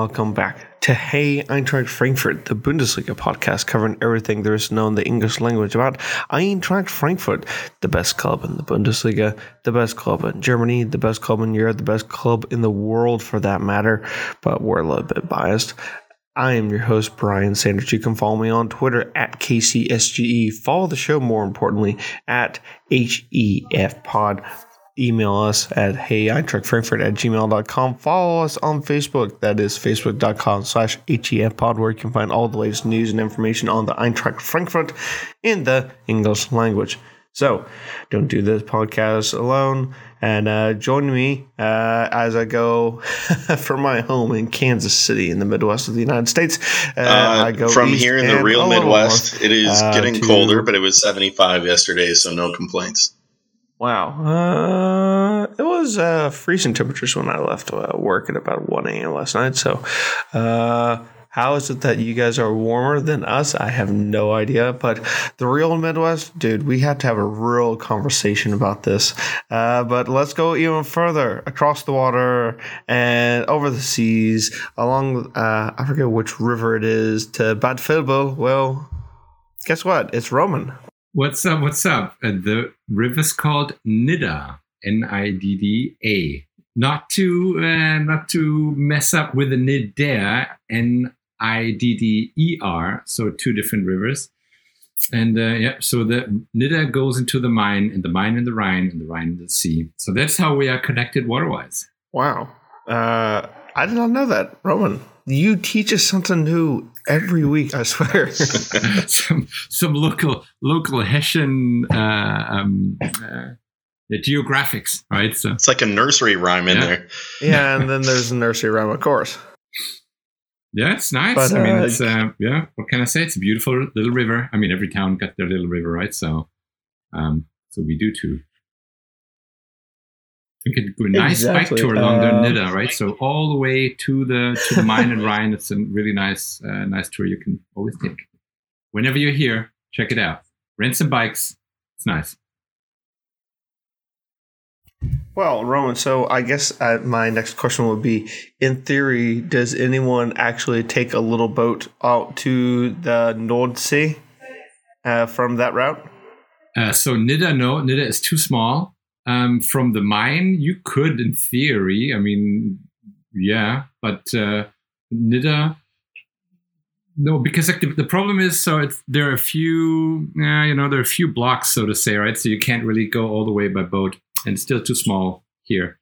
welcome back to Hey Eintracht Frankfurt, the Bundesliga podcast covering everything there is known in the English language about Eintracht Frankfurt, the best club in the Bundesliga, the best club in Germany, the best club in Europe, the best club in the world for that matter, but we're a little bit biased. I am your host, Brian Sanders. You can follow me on Twitter at KCSGE. Follow the show, more importantly, at HEFPod email us at heyeintrachtfrankfurt at gmail.com. Follow us on Facebook. That is facebook.com slash HEFpod, where you can find all the latest news and information on the Eintracht Frankfurt in the English language. So don't do this podcast alone and uh, join me uh, as I go from my home in Kansas City in the Midwest of the United States. Uh, I go from here in the real Midwest. North, it is uh, getting colder, but it was 75 yesterday, so no complaints. Wow. Uh, it was uh, freezing temperatures when I left uh, work at about 1 a.m. last night. So, uh, how is it that you guys are warmer than us? I have no idea. But the real Midwest, dude, we had to have a real conversation about this. Uh, but let's go even further across the water and over the seas, along, uh, I forget which river it is, to Bad Vilbel. Well, guess what? It's Roman. What's up? What's up? Uh, the river's called Nidda, N-I-D-D-A. Not to uh, not to mess up with the Nidder, N-I-D-D-E-R. So two different rivers. And uh, yeah, so the Nidda goes into the Main, and the Main in the Rhine, and the Rhine in the sea. So that's how we are connected waterwise. Wow. Uh, I did not know that, Roman. You teach us something new every week. I swear. some some local local Hessian uh, um, uh, the geographics, right? So it's like a nursery rhyme in yeah. there. yeah, and then there's a nursery rhyme, of course. Yeah, it's nice. But, I mean, uh, it's uh, yeah. What can I say? It's a beautiful little river. I mean, every town got their little river, right? So, um, so we do too. You could do a nice exactly. bike tour along uh, the Nidda, right? So all the way to the to the Main and Rhine. It's a really nice uh, nice tour you can always take. Whenever you're here, check it out. Rent some bikes. It's nice. Well, Roman, so I guess uh, my next question would be in theory, does anyone actually take a little boat out to the Nordsee uh, from that route? Uh, so Nidda, no, Nidda is too small. Um, from the Main, you could, in theory. I mean, yeah, but uh, Nidda, no, because like the, the problem is, so it's there are a few, yeah, you know, there are a few blocks, so to say, right? So you can't really go all the way by boat, and it's still too small here.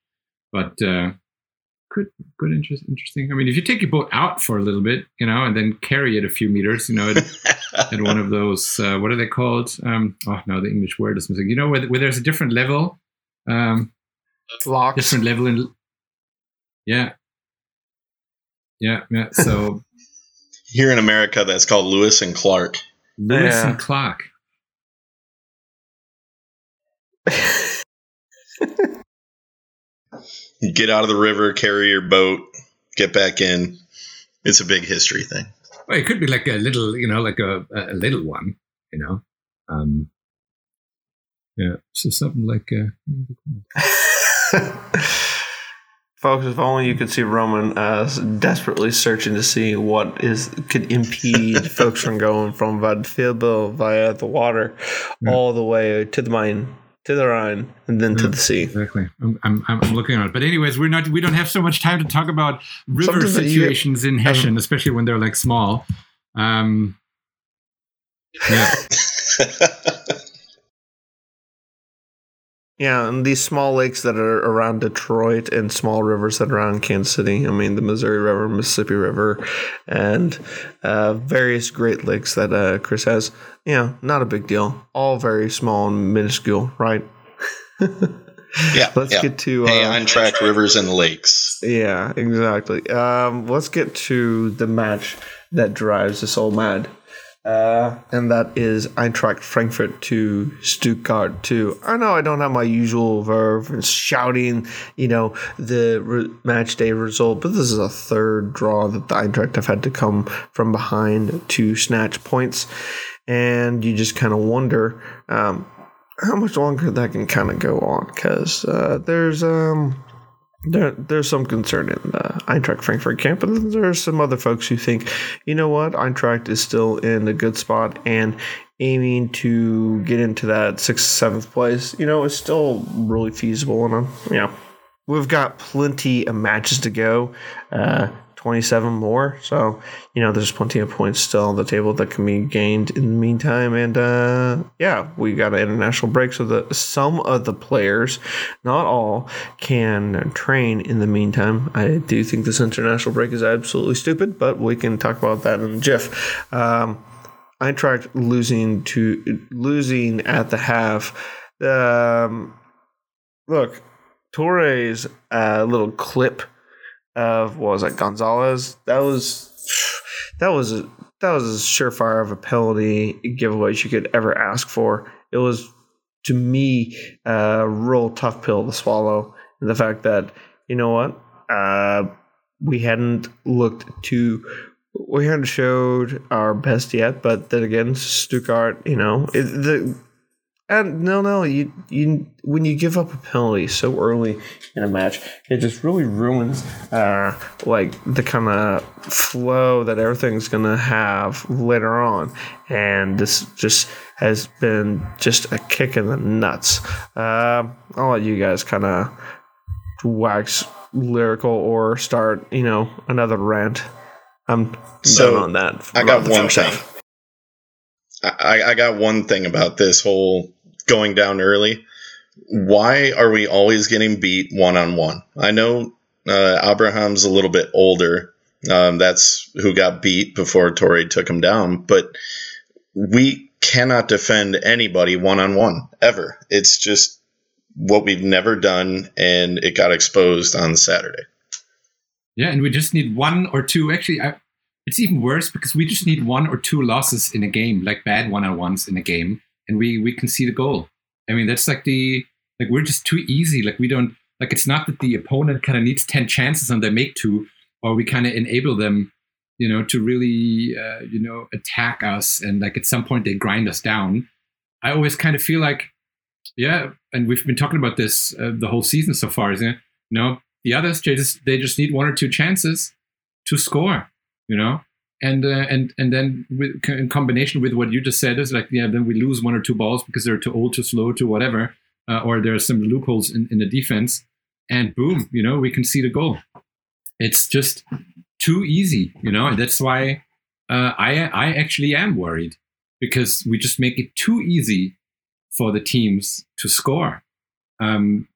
But uh, good, good, interest, interesting. I mean, if you take your boat out for a little bit, you know, and then carry it a few meters, you know, at, at one of those, uh, what are they called? Um, oh no, the English word is missing. You know, where, where there's a different level um, Locks. different level in yeah. Yeah yeah so here in america that's called lewis and clark. Lewis yeah. and clark. Get out of the river carry your boat get back in. It's a big history thing. Well it could be like a little you know like a, a little one you know? Um yeah, so something like. Uh, Folks, if only you could see Roman uh, desperately searching to see what is could impede folks from going from Vilbel via the water yeah. all the way to the Main, to the Rhine, and then yeah, to the sea. Exactly. I'm, I'm, I'm, looking at it. But anyways, we're not. We don't have so much time to talk about river Something situations you, in Hessian, um, especially when they're like small. Um, yeah. Yeah, and these small lakes that are around Detroit and small rivers that are around Kansas City. I mean, the Missouri River, Mississippi River, and uh, various Great Lakes that uh, Chris has. Yeah, not a big deal. All very small and minuscule, right? yeah. Let's yeah. get to uh, hey, Eintracht rivers and lakes. Yeah, exactly. Um, let's get to the match that drives us all mad. Uh, and that is Eintracht Frankfurt to Stuttgart 2. I know I don't have my usual verve and shouting, you know, the re- match day result, but this is a third draw that the Eintracht have had to come from behind to snatch points. And you just kind of wonder um, how much longer that can kind of go on because uh, there's. Um, there, there's some concern in the Eintracht Frankfurt camp, but there's some other folks who think, you know what, Eintracht is still in a good spot and aiming to get into that sixth, seventh place. You know, is still really feasible, and know, we've got plenty of matches to go. Uh, 27 more. So, you know, there's plenty of points still on the table that can be gained in the meantime. And uh, yeah, we got an international break. So that some of the players, not all, can train in the meantime. I do think this international break is absolutely stupid, but we can talk about that in a jiff. Um, Eintracht losing to losing at the half. Um, look, Touré's uh, little clip of what was it Gonzalez. That was that was a, that was a surefire of a penalty giveaways you could ever ask for. It was to me a real tough pill to swallow. And the fact that you know what uh, we hadn't looked too we hadn't showed our best yet, but then again, Stuttgart, you know, it, the and no, no, you you when you give up a penalty so early in a match, it just really ruins uh, like the kind of flow that everything's gonna have later on. And this just has been just a kick in the nuts. Uh, I'll let you guys kind of wax lyrical or start, you know, another rant. I'm so done on that. I got one thing. I, I got one thing about this whole going down early. Why are we always getting beat one on one? I know uh, Abraham's a little bit older. Um, that's who got beat before Touré took him down. But we cannot defend anybody one on one ever. It's just what we've never done, and it got exposed on Saturday. Yeah, and we just need one or two. Actually, I, it's even worse because we just need one or two losses in a game, like bad one on ones in a game, and we we can see the goal. I mean, that's like the like we're just too easy. Like we don't like it's not that the opponent kind of needs ten chances and they make two, or we kind of enable them, you know, to really uh, you know attack us and like at some point they grind us down. I always kind of feel like, yeah, and we've been talking about this uh, the whole season so far, isn't it? You know, the others they just they just need one or two chances to score. You know, and uh, and and then with, in combination with what you just said is like yeah then we lose one or two balls because they're too old too slow too whatever uh, or there are some loopholes in, in the defense. And boom you know we can see the goal. It's just too easy you know and that's why uh, I I actually am worried because we just make it too easy for the teams to score. Um,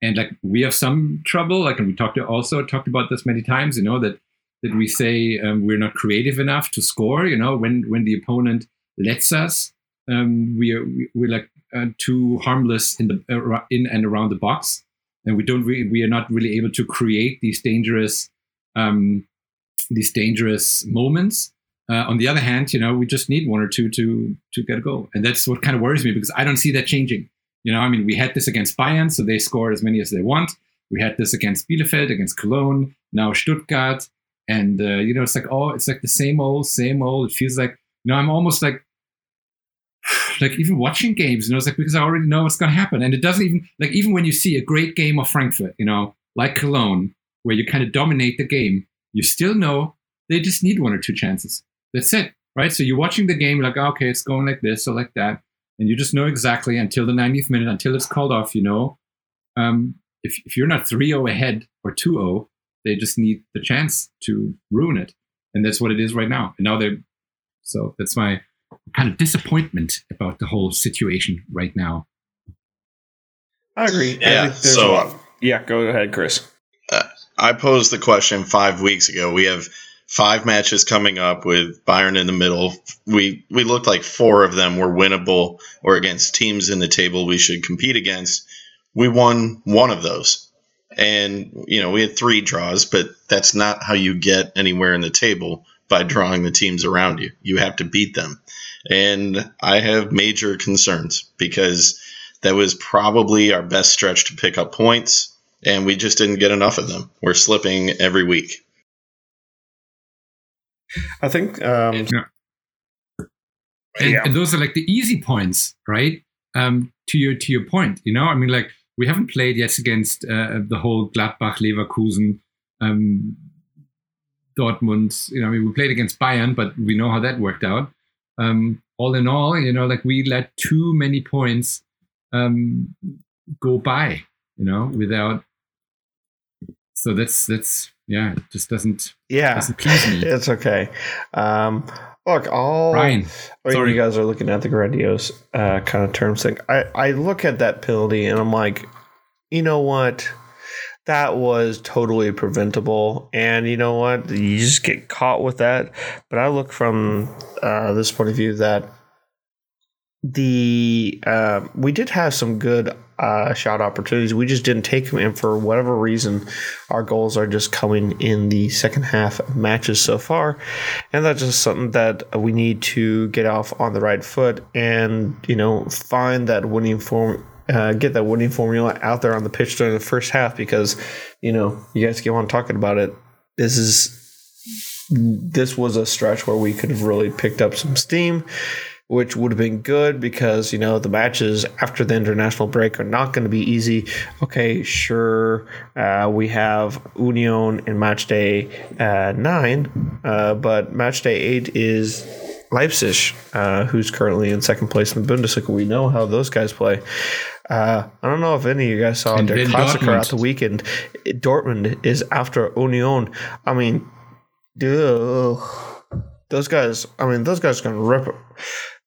and like we have some trouble like and we talked to also talked about this many times you know that that we say um, we're not creative enough to score. You know, when when the opponent lets us, um, we are we're like uh, too harmless in the uh, in and around the box, and we don't really we are not really able to create these dangerous um, these dangerous moments. Uh, on the other hand, you know, we just need one or two to to get a goal, and that's what kind of worries me because I don't see that changing. You know, I mean, we had this against Bayern, so they score as many as they want. We had this against Bielefeld, against Cologne, now Stuttgart and uh, you know it's like oh it's like the same old same old. It feels like you know i'm almost like like even watching games you know it's like because i already know what's going to happen. And it doesn't even like even when you see a great game of frankfurt you know like cologne where you kind of dominate the game you still know they just need one or two chances. That's it right? So you're watching the game like okay it's going like this or like that and you just know exactly until the 90th minute until it's called off you know? Um, if, if you're not 3-0 ahead or 2-0 they just need the chance to ruin it, and that's what it is right now. And now they're so that's my kind of disappointment about the whole situation right now. I agree. Yeah. I so yeah, go ahead, Chris. Uh, I posed the question five weeks ago. We have five matches coming up with Bayern in the middle. We we looked like four of them were winnable or against teams in the table we should compete against. We won one of those. And, you know, we had three draws, but that's not how you get anywhere in the table by drawing the teams around you. You have to beat them. And I have major concerns because that was probably our best stretch to pick up points, and we just didn't get enough of them. We're slipping every week. I think. Um, yeah. And, yeah. and, those are like the easy points, right? Um, to your to your point, you know, I mean, like we haven't played yet against uh, the whole Gladbach, Leverkusen, um, Dortmund. You know, I mean, we played against Bayern, but we know how that worked out. Um, all in all, you know, like we let too many points um, go by, you know, without. So that's that's yeah, it just doesn't Yeah, doesn't please me. it's okay. Um, look, all Ryan, I mean, sorry. you guys are looking at the grandiose uh, kind of terms thing. I, I look at that penalty and I'm like, you know what? That was totally preventable. And you know what? You just get caught with that. But I look from uh, this point of view that the uh, we did have some good uh, shot opportunities. We just didn't take them, and for whatever reason, our goals are just coming in the second half matches so far, and that's just something that we need to get off on the right foot, and you know find that winning form. Uh, get that winning formula out there on the pitch during the first half because you know you guys keep on talking about it. This is this was a stretch where we could have really picked up some steam which would have been good because you know the matches after the international break are not going to be easy. Okay, sure, uh, we have Union in match day uh, nine, uh, but match day eight is Leipzig, uh, who's currently in second place in the Bundesliga. We know how those guys play. Uh, I don't know if any of you guys saw And Klassiker at the weekend. Dortmund is after Union. I mean, dude, those guys. I mean, those guys are gonna rip it.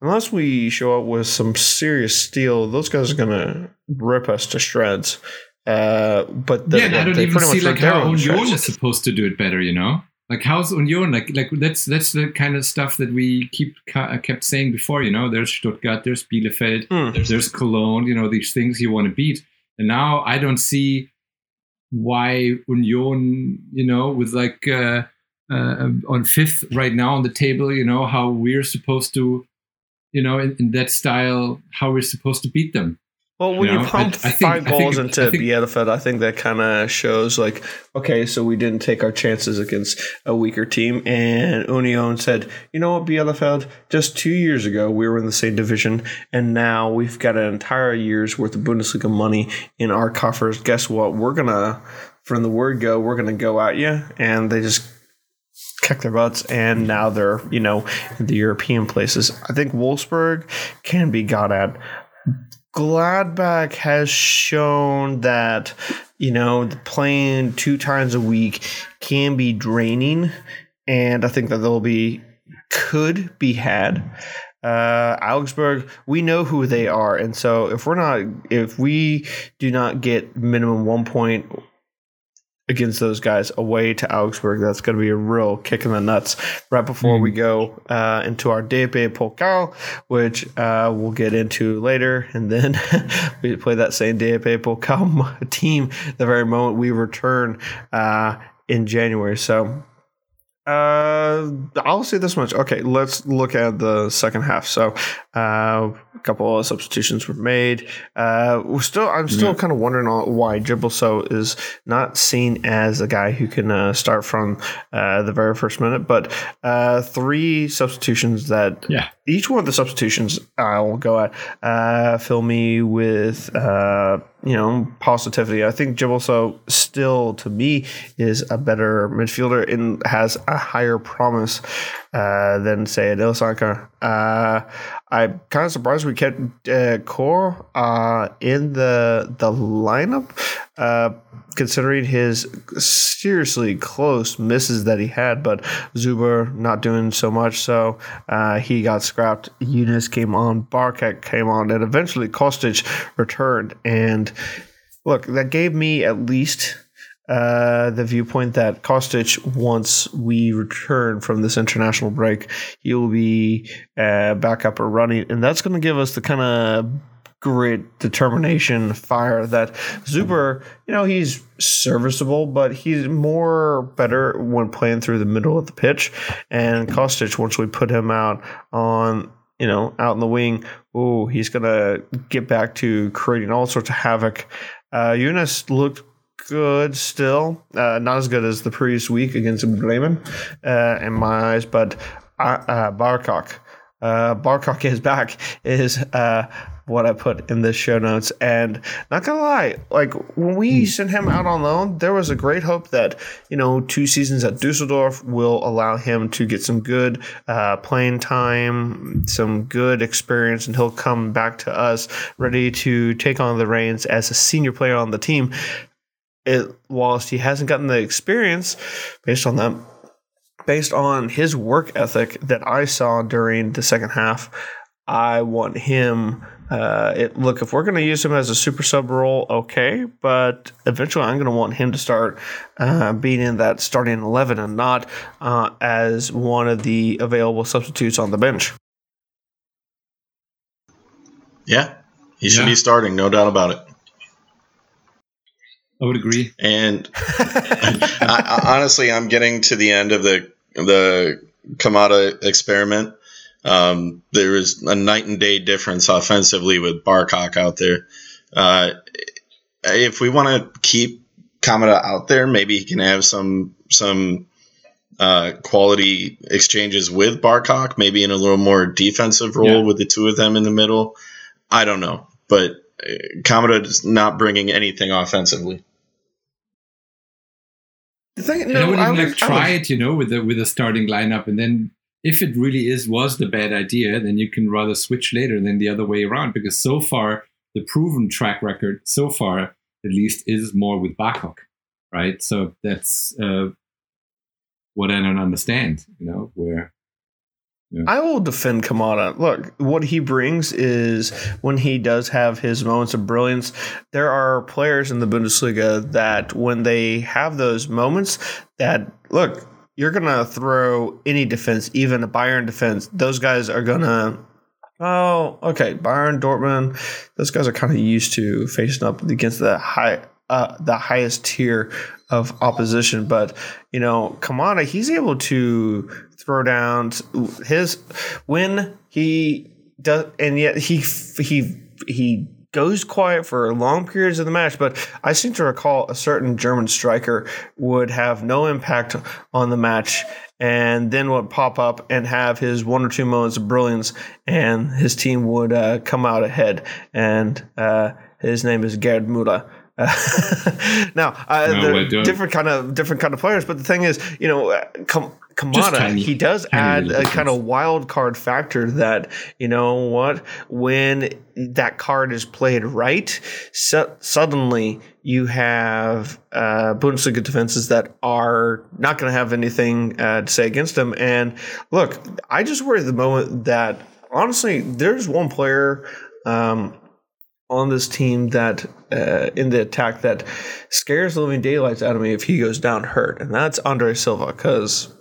Unless we show up with some serious steel, those guys are gonna rip us to shreds. Uh, but the, yeah, and I don't even see like how Union is supposed to do it better. You know, like how's Union? Like like that's that's the kind of stuff that we keep ca- kept saying before. You know, there's Stuttgart, there's Bielefeld, Hmm. there's Cologne. You know, these things you want to beat, and now I don't see why Union. You know, with like. Uh, uh, on fifth right now on the table, you know how we're supposed to, you know, in, in that style, how we're supposed to beat them. Well, when You you, pump I- I five I think- goals I into think- Bielefeld, I think that kind of shows like, okay, so we didn't take our chances against a weaker team. And Union said, you know what, Bielefeld, just two years ago we were in the same division, and now we've got an entire year's worth of Bundesliga money in our coffers. Guess what? We're gonna, from the word go, we're gonna go at you, and they just kick their butts, and now they're you know the European places. I think Wolfsburg can be got at. Gladbach has shown that you know playing two times a week can be draining, and I think that they'll be could be had. Uh, Augsburg, we know who they are, and so if we're not, if we do not get minimum one point against those guys away to Augsburg, that's going to be a real kick in the nuts right before we go uh, into our DFB Pokal, which uh, we'll get into later. And then we play that same DFB Pokal team the very moment we return uh, in January. So uh, I'll say this much. Okay, let's look at the second half. So, uh, a couple of substitutions were made. Uh, we're still, I'm still kind of wondering on why Djibril Sow is not seen as a guy who can uh, start from uh, the very first minute. But uh, three substitutions that Yeah. Each one of the substitutions I will go at uh, fill me with uh, you know positivity. I think Djibril Sow still to me is a better midfielder and has a higher promise uh, than say an. Uh, I'm kind of surprised we kept uh, Kohr uh, in the the lineup, uh, considering his seriously close misses that he had. But Zuber not doing so much, so uh, he got scrapped. Younes came on, Barkok came on, and eventually Kostic returned. And look, that gave me at least uh, the viewpoint that Kostic, once we return from this international break, he will be uh, back up and running, and that's going to give us the kind of grit, determination, fire that Zuber, you know, he's serviceable, but he's more better when playing through the middle of the pitch. And Kostic, once we put him out on you know, out in the wing, oh, he's gonna get back to creating all sorts of havoc. Uh, Younes looked good still, uh, not as good as the previous week against Bremen, uh, in my eyes, but uh, uh, Barkok. Uh, Barkok is back is uh, what I put in the show notes. And not gonna lie, like when we sent him out on loan, there was a great hope that you know two seasons at Dusseldorf will allow him to get some good uh, playing time, some good experience, and he'll come back to us ready to take on the reins as a senior player on the team. It, whilst he hasn't gotten the experience based on that based on his work ethic that I saw during the second half, I want him. Uh, it, look, if we're going to use him as a super sub role, okay, but eventually I'm going to want him to start uh, being in that starting 11 and not uh, as one of the available substitutes on the bench. Yeah, he should yeah. be starting, no doubt about it. I would agree. And I, honestly, I'm getting to the end of the the Kamada experiment. Um, there is a night and day difference offensively with Barkok out there. Uh, if we want to keep Kamada out there, maybe he can have some some uh, quality exchanges with Barkok, maybe in a little more defensive role yeah. with the two of them in the middle. I don't know, but uh, Kamada is not bringing anything offensively. The thing, no, I would even I like try it, you know, with the with a starting lineup, and then if it really is was the bad idea, then you can rather switch later than the other way around. Because so far, the proven track record so far, at least, is more with Barkok, right? So that's uh, what I don't understand, you know, where. I will defend Kamada. Look, what he brings is when he does have his moments of brilliance, there are players in the Bundesliga that when they have those moments that look, you're gonna throw any defense, even a Bayern defense, those guys are gonna Oh, okay. Bayern, Dortmund, those guys are kind of used to facing up against the high uh, the highest tier of opposition. But you know, Kamada, he's able to throw down his when he does, and yet he he he goes quiet for long periods of the match. But I seem to recall a certain German striker would have no impact on the match. And then would pop up and have his one or two moments of brilliance, and his team would uh, come out ahead. And uh, his name is Gerd Müller. now, uh, no, different kind of different kind of players, but the thing is, you know, uh, Kamada, he does add a kind of wild card factor that you know what when that card is played right, so suddenly you have uh, Bundesliga defenses that are not going to have anything uh, to say against them. And look, I just worry the moment that honestly, there's one player. Um, on this team that uh, in the attack that scares the living daylights out of me if he goes down hurt, and that's Andre Silva. Because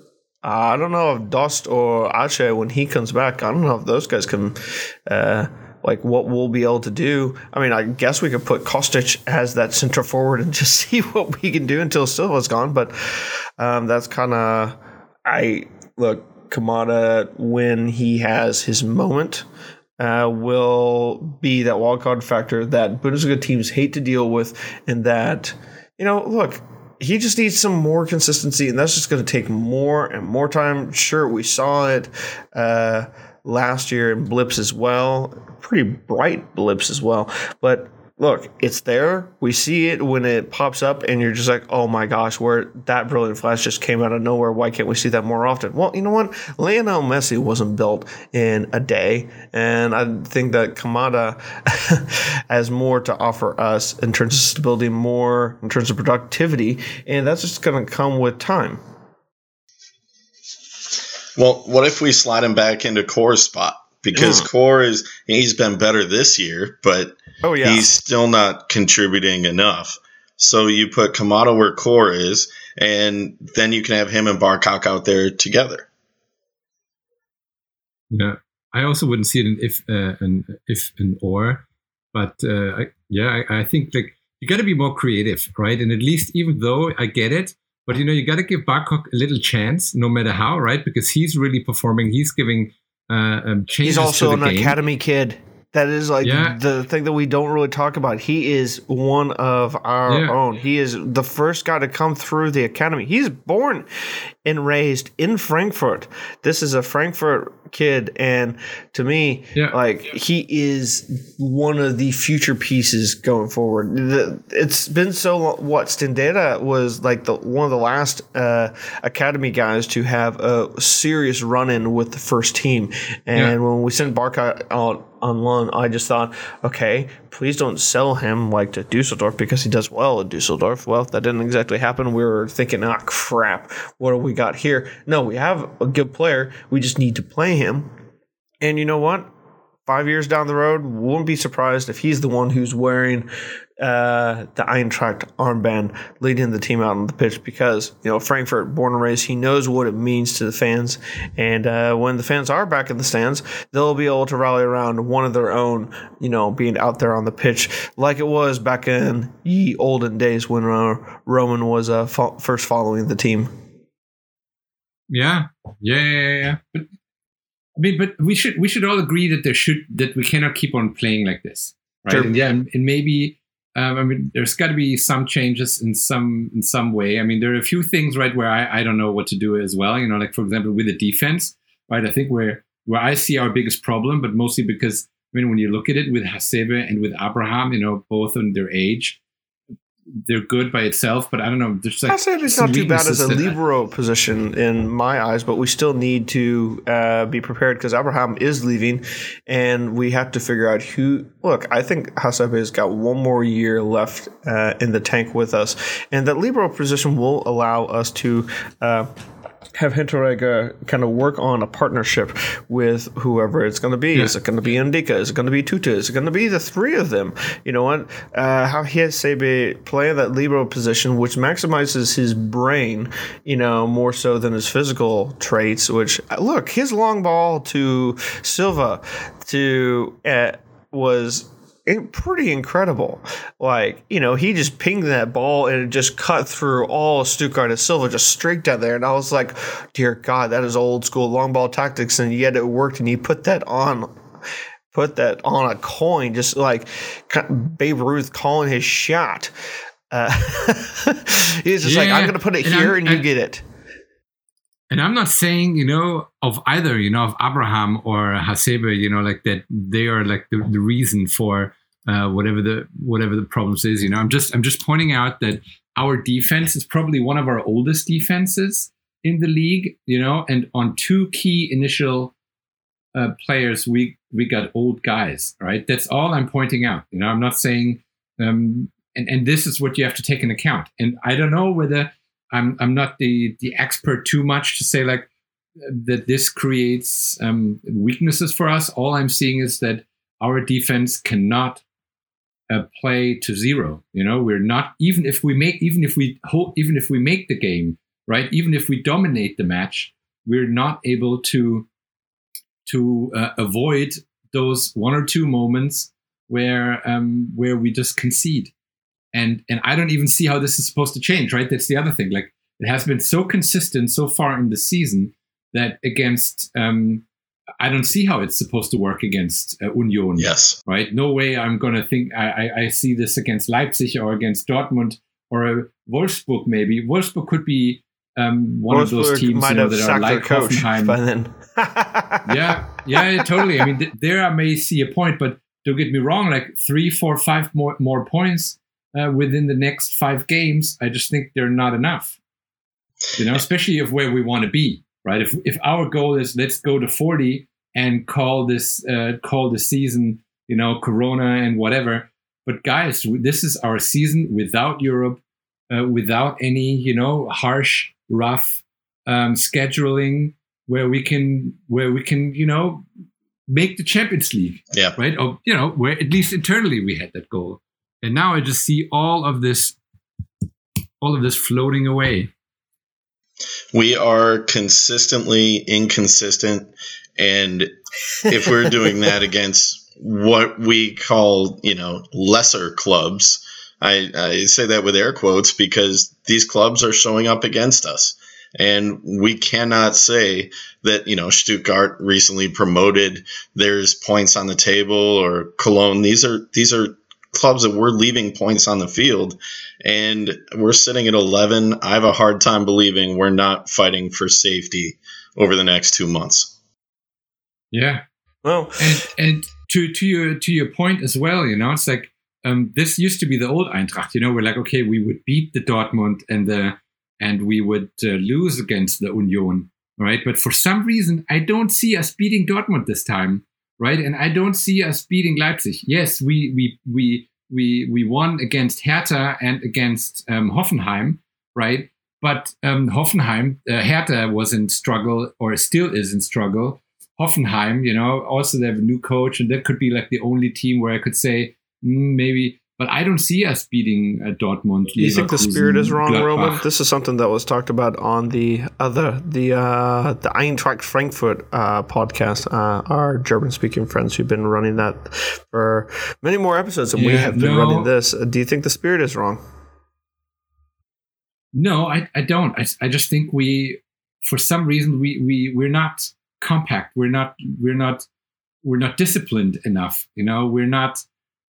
I don't know if Dost or Ache when he comes back, I don't know if those guys can. Uh, like what we'll be able to do. I mean, I guess we could put Kostic as that center forward and just see what we can do until Silva's gone. But um, that's kind of I look Kamada when he has his moment uh, will be that wild card factor that Bundesliga teams hate to deal with, and that you know, look, he just needs some more consistency, and that's just going to take more and more time. Sure, we saw it uh, last year in blips as well, pretty bright blips as well, but look, it's there. We see it when it pops up, and you're just like, oh my gosh, where that brilliant flash just came out of nowhere. Why can't we see that more often? Well, you know what? Lionel Messi wasn't built in a day, and I think that Kamada has more to offer us in terms of stability, more in terms of productivity, and that's just going to come with time. Well, what if we slide him back into Kohr spot? Because mm. Kohr is he's been better this year, but Oh yeah, he's still not contributing enough. So you put Kamada where Kohr is, and then you can have him and Barkok out there together. Yeah, I also wouldn't see it in if uh, an if an or, but uh, I, yeah, I, I think like you got to be more creative, right? And at least even though I get it, but you know you got to give Barkok a little chance, no matter how, right? Because he's really performing. He's giving uh, um. He's also an game. academy kid. That is like Yeah. the thing that we don't really talk about. He is one of our Yeah. own. He is the first guy to come through the academy. He's born and raised in Frankfurt. This is a Frankfurt kid, and to me, Yeah. like he is one of the future pieces going forward. The, it's been so long. What Stendera was like the one of the last uh, academy guys to have a serious run in with the first team, and when we sent Barkok out on loan, I just thought, okay, please don't sell him like to Dusseldorf because he does well at Dusseldorf. Well, that didn't exactly happen. We were thinking, ah, crap, what do we got here? No, we have a good player. We just need to play him. And you know what? Five years down the road, wouldn't be surprised if he's the one who's wearing uh, the Eintracht armband, leading the team out on the pitch because you know Frankfurt, born and raised, he knows what it means to the fans, and uh, when the fans are back in the stands, they'll be able to rally around one of their own, you know, being out there on the pitch like it was back in ye olden days when uh, Roman was uh, fo- first following the team. Yeah, yeah, yeah, yeah, yeah. But I mean, but we should we should all agree that there should that we cannot keep on playing like this, right? Sure. And yeah, and maybe um, I mean, there's got to be some changes in some in some way. I mean, there are a few things right where I, I don't know what to do as well. You know, like for example with the defense, right? I think where where I see our biggest problem, but mostly because I mean, when you look at it with Hasebe and with Abraham, you know, both in their age, they're good by itself. But I don't know, there's like I'd say it's not too bad as a I- libero position in my eyes, but we still need to uh, be prepared because Abraham is leaving, and we have to figure out who. Look, I think Hasebe has got one more year left uh, in the tank with us, and that libero position will allow us to. Uh, have Hinteregger kind of work on a partnership with whoever it's going to be. Is it going to be N'Dicka? Is it going to be Tuta? Is it going to be the three of them? You know what? Uh, how he Hasebe play that libero position, which maximizes his brain, you know, more so than his physical traits. Which look, his long ball to Silva to uh, was pretty incredible. Like, you know, he just pinged that ball and it just cut through all of Stuttgart and Silva just straight down there. And I was like, dear God, that is old school long ball tactics. And yet it worked. And he put that on. Put that on a coin, just like Babe Ruth calling his shot. Uh, he's just like, Yeah, I'm going to put it and here I'm- and you and- get it. And I'm not saying, you know, of either, you know, of Abraham or Hasebe, you know, like that they are like the, the reason for uh, whatever the whatever the problems is. You know, I'm just I'm just pointing out that our defense is probably one of our oldest defenses in the league. You know, and on two key initial uh, players, we we got old guys. Right, that's all I'm pointing out. You know, I'm not saying, um, and and this is what you have to take in account. And I don't know whether I'm I'm not the the expert too much to say like that this creates um, weaknesses for us. All I'm seeing is that our defense cannot uh, play to zero. You know, we're not even if we make even if we hold even if we make the game right, even if we dominate the match, we're not able to to uh, avoid those one or two moments where um, where we just concede and and I don't even see how this is supposed to change. Right, that's the other thing. Like it has been so consistent so far in the season that against um, I don't see how it's supposed to work against uh, Union. Yes. Right, no way. I'm gonna think I, I I see this against Leipzig or against Dortmund or uh, Wolfsburg. Maybe Wolfsburg could be um, one of those teams you know, that are like coach Hoffenheim by then. yeah, yeah, yeah, totally. I mean, th- there I may see a point, but don't get me wrong. Like three, four, five more more points uh, within the next five games, I just think they're not enough. You know, especially if where we want to be, right? If if our goal is let's go to forty and call this uh, call the season, you know, Corona and whatever. But guys, this is our season without Europe, uh, without any, you know, harsh, rough um, scheduling where we can where we can you know make the Champions League, Yeah. right? Or you know where at least internally we had that goal, and now I just see all of this, all of this floating away. We are consistently inconsistent. And if we're doing that against what we call, you know, lesser clubs, I, I say that with air quotes because these clubs are showing up against us. And we cannot say that, you know, Stuttgart recently promoted, there's points on the table or Cologne. These are, these are clubs that we're leaving points on the field and we're sitting at 11. I have a hard time believing we're not fighting for safety over the next two months. Yeah. Well, and, and to, to your, to your point as well, you know, it's like, um, this used to be the old Eintracht, you know, we're like, okay, we would beat the Dortmund and the, and we would uh, lose against the Union, right? But for some reason, I don't see us beating Dortmund this time, right? And I don't see us beating Leipzig. Yes, we we we we we won against Hertha and against um, Hoffenheim, right? But um, Hoffenheim, uh, Hertha was in struggle or still is in struggle. Hoffenheim, you know, also they have a new coach, and that could be like the only team where I could say mm, maybe but I don't see us beating uh, Dortmund. Do you think the spirit is wrong, Gladbach. Roman? This is something that was talked about on the other the uh, the Eintracht Frankfurt uh, podcast. Uh, our German-speaking friends who've been running that for many more episodes than yeah, we have been no, running this. Uh, do you think the spirit is wrong? No, I, I don't. I, I just think we, for some reason, we we we're not compact. We're not we're not we're not disciplined enough. You know, we're not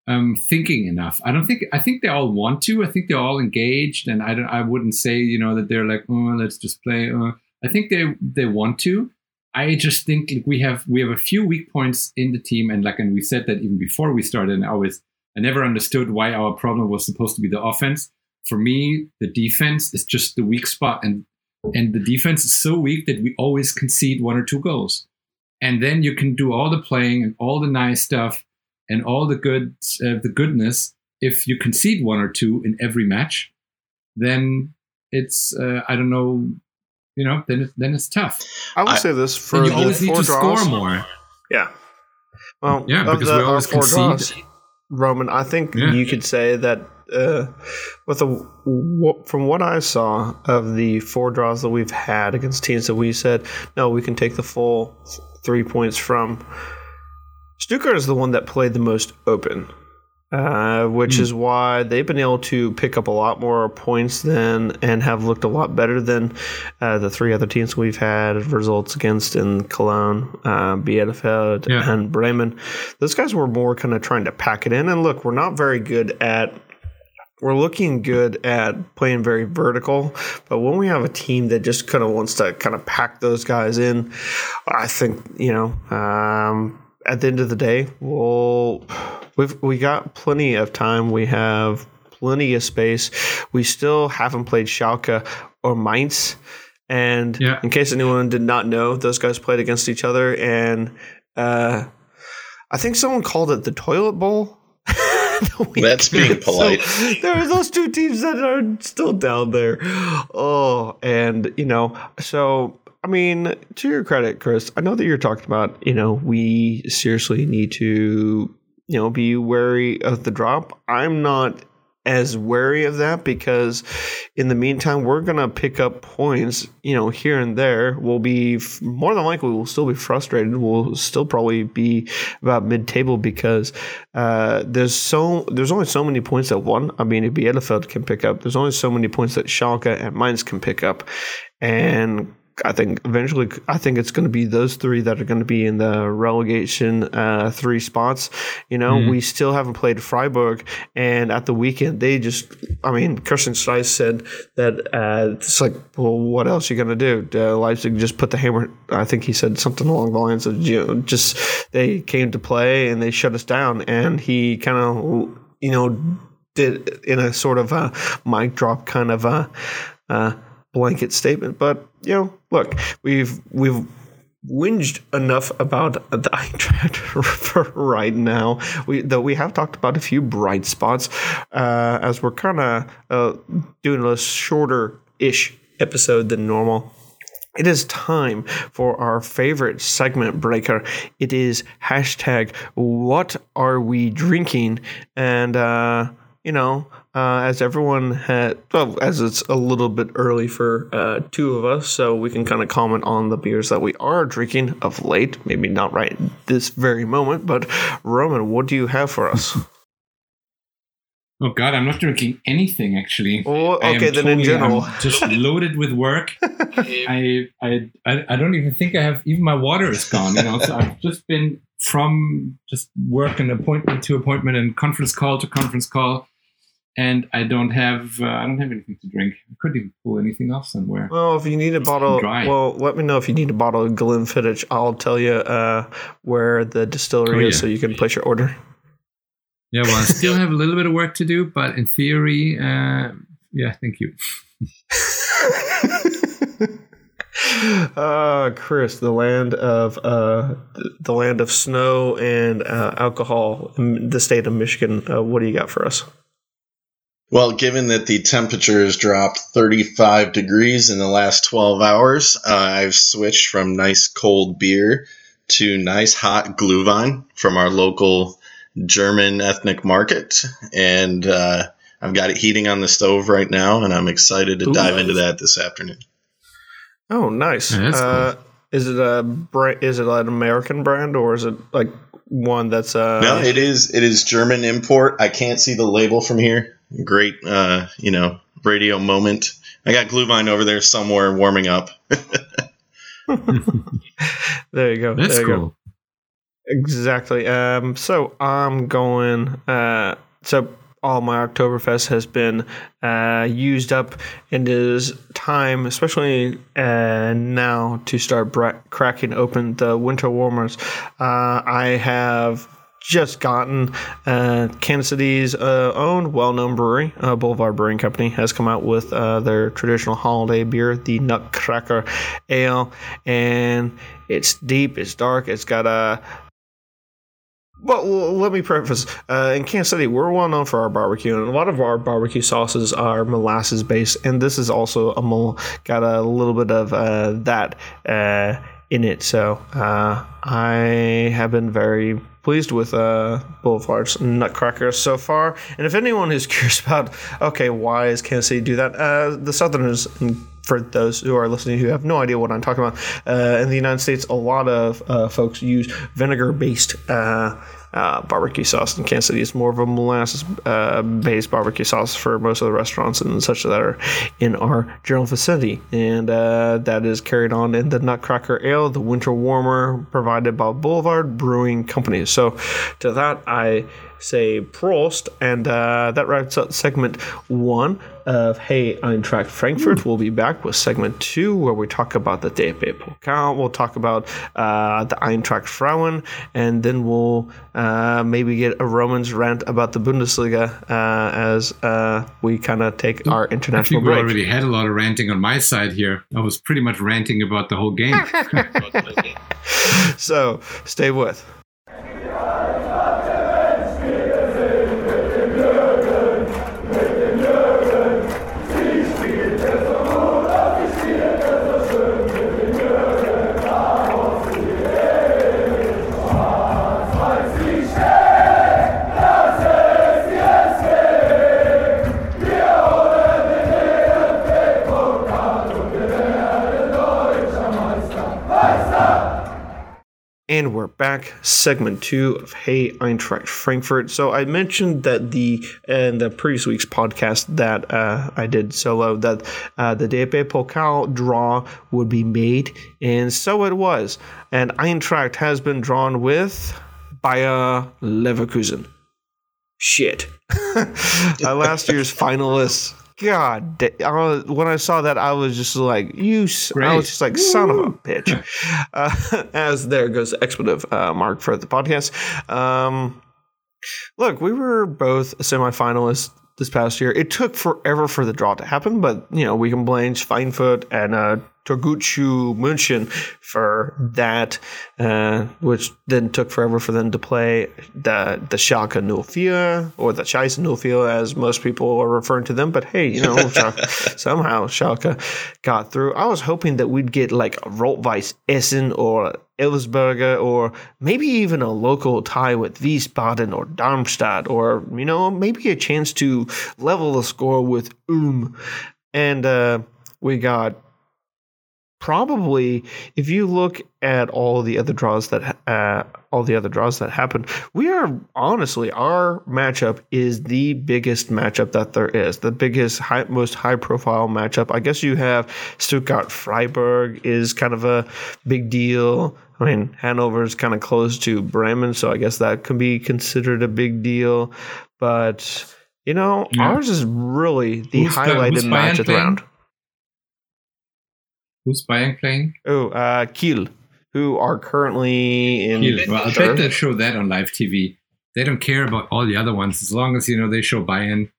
um, thinking enough. I don't think. I think they all want to. I think they're all engaged, and I don't. I wouldn't say you know that they're like, oh, let's just play. Uh. I think they they want to. I just think like, we have we have a few weak points in the team, and like, and we said that even before we started. And I was I never understood why our problem was supposed to be the offense. For me, the defense is just the weak spot, and and the defense is so weak that we always concede one or two goals. And then you can do all the playing and all the nice stuff and all the good uh, the goodness if you concede one or two in every match then it's uh, i don't know you know then it, then it's tough i would say this for you always need to draws, score more yeah well yeah because the, we always concede draws, roman i think yeah. you could say that uh, with the from what I saw of the four draws that we've had against teams that we said no, we can take the full three points from. Stuttgart is the one that played the most open, uh, which mm. is why they've been able to pick up a lot more points than and have looked a lot better than uh, the three other teams we've had results against in Cologne, uh, Bielefeld, yeah. and Bremen. Those guys were more kind of trying to pack it in. And look, we're not very good at we're looking good at playing very vertical, but when we have a team that just kind of wants to kind of pack those guys in, I think you know um, at the end of the day, we'll we've we got plenty of time. We have plenty of space. We still haven't played Schalke or Mainz. And yeah. in case anyone did not know, those guys played against each other, and uh, I think someone called it the toilet bowl. That's being polite. So there are those two teams that are still down there. Oh, and you know, so I mean, to your credit, Chris, I know that you're talking about, you know, we seriously need to, you know, be wary of the drop. I'm not as wary of that because in the meantime we're going to pick up points you know here and there. We'll be more than likely we'll still be frustrated. We'll still probably be about mid-table because uh, there's so there's only so many points that one i mean if bielefeld can pick up there's only so many points that schalke and mainz can pick up. And I think eventually, I think it's going to be those three that are going to be in the relegation uh, three spots. You know, mm-hmm. we still haven't played Freiburg, and at the weekend they just, I mean, Christian Streich said that uh, it's like, well, what else are you going to do? Uh, Leipzig just put the hammer. I think he said something along the lines of, you know, just they came to play and they shut us down, and he kind of, you know, did in a sort of a mic drop kind of a. Uh, blanket statement, but you know, look, we've we've whinged enough about the for right now. We though we have talked about a few bright spots uh, as we're kind of uh, doing a shorter ish episode than normal. It is time for our favorite segment breaker. It is hashtag What Are We Drinking? And uh, you know, uh, as everyone had, well, as it's a little bit early for uh, two of us, so we can kind of comment on the beers that we are drinking of late. Maybe not right this very moment, but Roman, what do you have for us? Oh God, I'm not drinking anything actually. Oh, okay, then in general, I'm just loaded with work. I, I I I don't even think I have even my water is gone. You know, so I've just been from just work and appointment to appointment and conference call to conference call, and I don't have uh, I don't have anything to drink. I couldn't even pull anything off somewhere. Well, if you need a bottle, well, let me know if you need a bottle of Glenfiddich. I'll tell you uh, where the distillery Oh, is so you can place your order. Yeah, well, I still have a little bit of work to do, but in theory, uh, yeah, thank you. uh, Chris, the land of uh, the land of snow and uh, alcohol, in the state of Michigan. Uh, what do you got for us? Well, given that the temperature has dropped 35 degrees in the last 12 hours, uh, I've switched from nice cold beer to nice hot Glühwein from our local German ethnic market. And uh, I've got it heating on the stove right now, and I'm excited to Ooh. dive into that this afternoon. Oh, nice. Yeah, uh, cool. Is it a bra- is it an American brand or is it like one that's uh? no, it is it is German import. I can't see the label from here. Great, uh, you know, radio moment. I got Glühwein over there somewhere warming up. there you go. That's there you go. Exactly. Um, so I'm going. Uh, so all my Oktoberfest has been uh, used up, and it is time, especially uh, now, to start bra- cracking open the winter warmers. Uh, I have just gotten uh, Kansas City's uh, own well-known brewery, uh, Boulevard Brewing Company, has come out with uh, their traditional holiday beer, the Nutcracker Ale, and it's deep, it's dark, it's got a well, let me preface. Uh, in Kansas City, we're well known for our barbecue, and a lot of our barbecue sauces are molasses based, and this is also a mol- got a little bit of uh, that uh, in it. So uh, I have been very pleased with uh, Boulevard's Nutcracker so far. And if anyone is curious about, okay, why is Kansas City do that? Uh, the Southerners. For those who are listening who have no idea what I'm talking about, uh, in the United States, a lot of uh, folks use vinegar-based uh, uh, barbecue sauce. In Kansas City, it's more of a molasses-based barbecue sauce for most of the restaurants and such that are in our general vicinity, and uh, that is carried on in the Nutcracker Ale, the winter warmer provided by Boulevard Brewing Company. So, to that I say Prost, and uh, that wraps up segment one of Hey Eintracht Frankfurt. We'll be back with segment two, where we talk about the DFB Pokal. We'll talk about uh, the Eintracht Frauen, and then we'll uh, maybe get a Romans rant about the Bundesliga uh, as uh, we kind of take our I international think we already had a lot of ranting on my side here. I was pretty much ranting about the whole game. so stay with. And we're back, segment two of Hey Eintracht Frankfurt. So I mentioned that the in the previous week's podcast that uh, I did solo that uh, the DFB Pokal draw would be made, and so it was. And Eintracht has been drawn with Bayer Leverkusen. Shit, uh, last year's finalists. God, I when I saw that, I was just like, "You!" s- I Great. was just like, "Son of a bitch." uh, as there goes the expletive uh, mark for the podcast. Um, look, we were both semifinalists this past year. It took forever for the draw to happen, but you know we can blame Schweinfurt and uh, Türkgücü München for that, uh, which then took forever for them to play the the Schalke 04 or the Scheiße 04 as most people are referring to them. But hey, you know Schalke, somehow Schalke got through. I was hoping that we'd get like Rotweiss Essen or Elversberger or maybe even a local tie with Wiesbaden or Darmstadt or you know maybe a chance to level the score with Ulm. And uh, we got probably if you look at all the other draws that uh, all the other draws that happened, we are honestly our matchup is the biggest matchup that there is, the biggest, high, most high profile matchup. I guess you have Stuttgart Freiburg is kind of a big deal. I mean, Hanover is kind of close to Bremen, so I guess that can be considered a big deal. But you know, yeah. ours is really the who's highlighted the, match of the round. Who's Bayern playing? Oh, uh, Kiel, who are currently in. Kiel. Well, I'll bet they show that on live TV. They don't care about all the other ones as long as you know they show Bayern.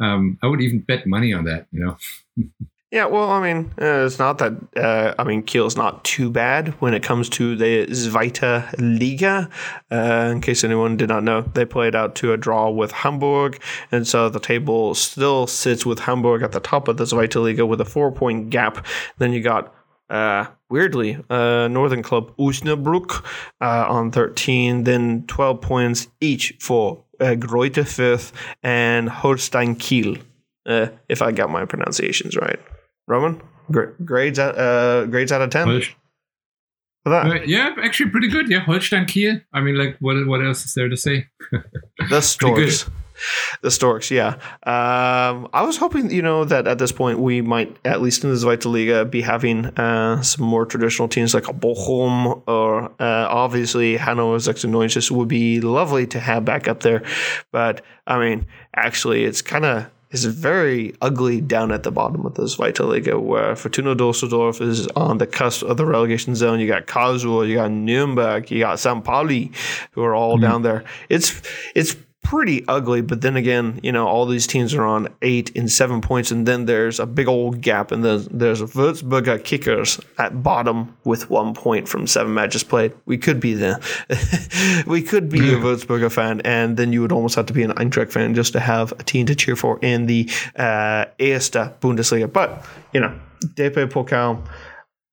Um, I would even bet money on that. You know. Yeah, well, I mean, uh, it's not that. Uh, I mean, Kiel's not too bad when it comes to the Zweite Liga. Uh, in case anyone did not know, they played out to a draw with Hamburg, and so the table still sits with Hamburg at the top of the Zweite Liga with a four-point gap. Then you got uh, weirdly, uh, Northern Club Osnabrück uh, on 13, then 12 points each for uh, Greuther Fürth and Holstein Kiel, uh, if I got my pronunciations right. Roman, grades out uh, grades out of ten. Holst- uh, yeah, actually pretty good. Yeah, Holstein Kiel. I mean, like, what what else is there to say? the Storks. The Storks, yeah. Um, I was hoping, you know, that at this point we might, at least in the Zweite Liga, be having uh, some more traditional teams like a Bochum or uh, obviously Hannover 96 would be lovely to have back up there. But I mean, actually, it's kind of is very ugly down at the bottom of the Zweite Liga, where Fortuna Dusseldorf is on the cusp of the relegation zone. You got Karlsruhe, you got Nuremberg, you got St. Pauli, who are all mm-hmm. down there. It's it's pretty ugly. But then again, you know, all these teams are on eight and seven points, and then there's a big old gap, and then there's Würzburger Kickers at bottom with one point from seven matches played. We could be the, we could be a Würzburger fan, and then you would almost have to be an Eintracht fan just to have a team to cheer for in the uh, Erste Bundesliga. But you know, DP Pokal.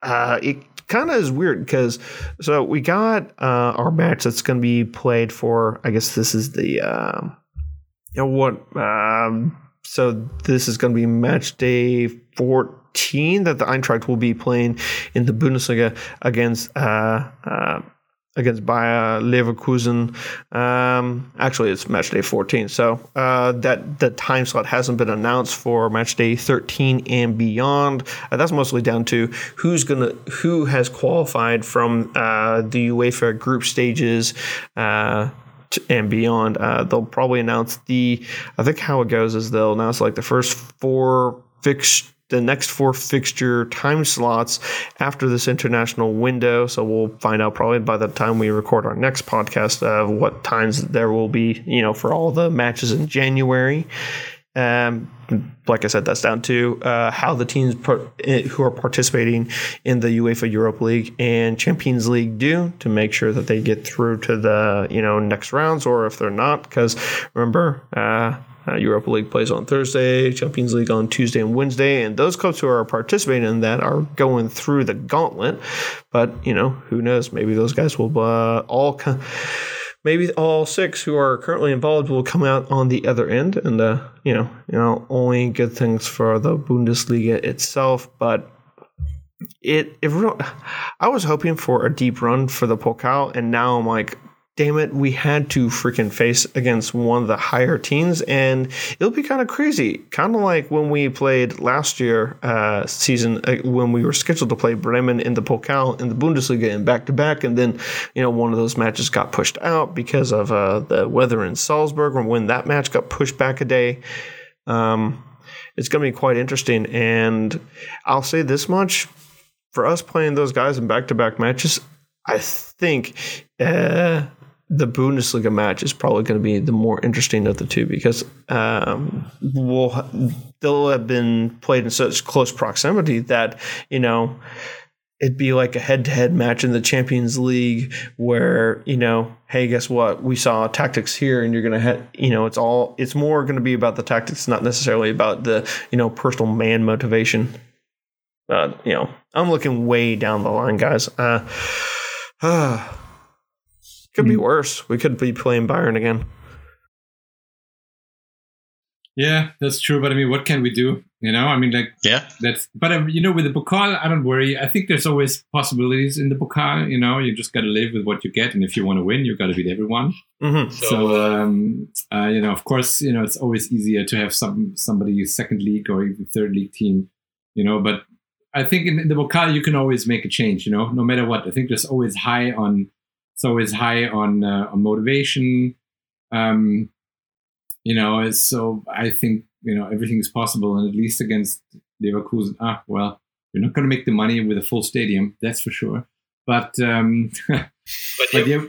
Uh, it kind of is weird because so we got uh, our match that's going to be played for. I guess this is the um, you know what. Um, so this is going to be match day 14 that the Eintracht will be playing in the Bundesliga against uh, uh, against Bayer Leverkusen. Um, actually, it's match day 14. So uh, that the time slot hasn't been announced for match day 13 and beyond. Uh, that's mostly down to who's gonna who has qualified from uh, the UEFA group stages. Uh, and beyond, uh, they'll probably announce the. I think how it goes is they'll announce like the first four fixed the next four fixture time slots after this international window. So we'll find out probably by the time we record our next podcast of what times there will be, you know, for all the matches in January. Um, like I said, that's down to uh, how the teams eh, who are participating in the UEFA Europa League and Champions League do to make sure that they get through to the you know next rounds, or if they're not, because remember. Uh, uh, Europa League plays on Thursday, Champions League on Tuesday and Wednesday, and those clubs who are participating in that are going through the gauntlet. But you know, who knows? Maybe those guys will uh, all. Come, maybe all six who are currently involved will come out on the other end, and uh, you know, you know, only good things for the Bundesliga itself. But it, it, I was hoping for a deep run for the Pokal, and now I'm like, damn it, we had to freaking face against one of the higher teams, and it'll be kind of crazy. Kind of like when we played last year uh, season uh, when we were scheduled to play Bremen in the Pokal in the Bundesliga in back to back, and then you know one of those matches got pushed out because of uh, the weather in Salzburg. Or when that match got pushed back a day. Um, it's going to be quite interesting, and I'll say this much: for us playing those guys in back to back matches, I think. Uh, the Bundesliga match is probably going to be the more interesting of the two because um, we'll, they'll have been played in such close proximity that you know it'd be like a head-to-head match in the Champions League where you know, hey, guess what? We saw tactics here, and you're gonna, ha- you know, it's all it's more going to be about the tactics, not necessarily about the you know personal man motivation. Uh, you know, I'm looking way down the line, guys. Uh, uh could be hmm. worse. We could be playing Bayern again. Yeah, that's true. But I mean, what can we do? You know, I mean, like Yeah. that's. But um, you know, with the Pokal, I don't worry. I think there's always possibilities in the Pokal. You know, you just got to live with what you get, and if you want to win, you got to beat everyone. hmm So, um, uh, you know, of course, you know, it's always easier to have some somebody second league or even third league team, you know. But I think in, the Pokal you can always make a change, you know, no matter what. I think there's always high on, it's always high on uh, on motivation. Um, you know, so I think you know everything is possible, and at least against Leverkusen, ah, well, you're not going to make the money with a full stadium, that's for sure. But um, but yeah,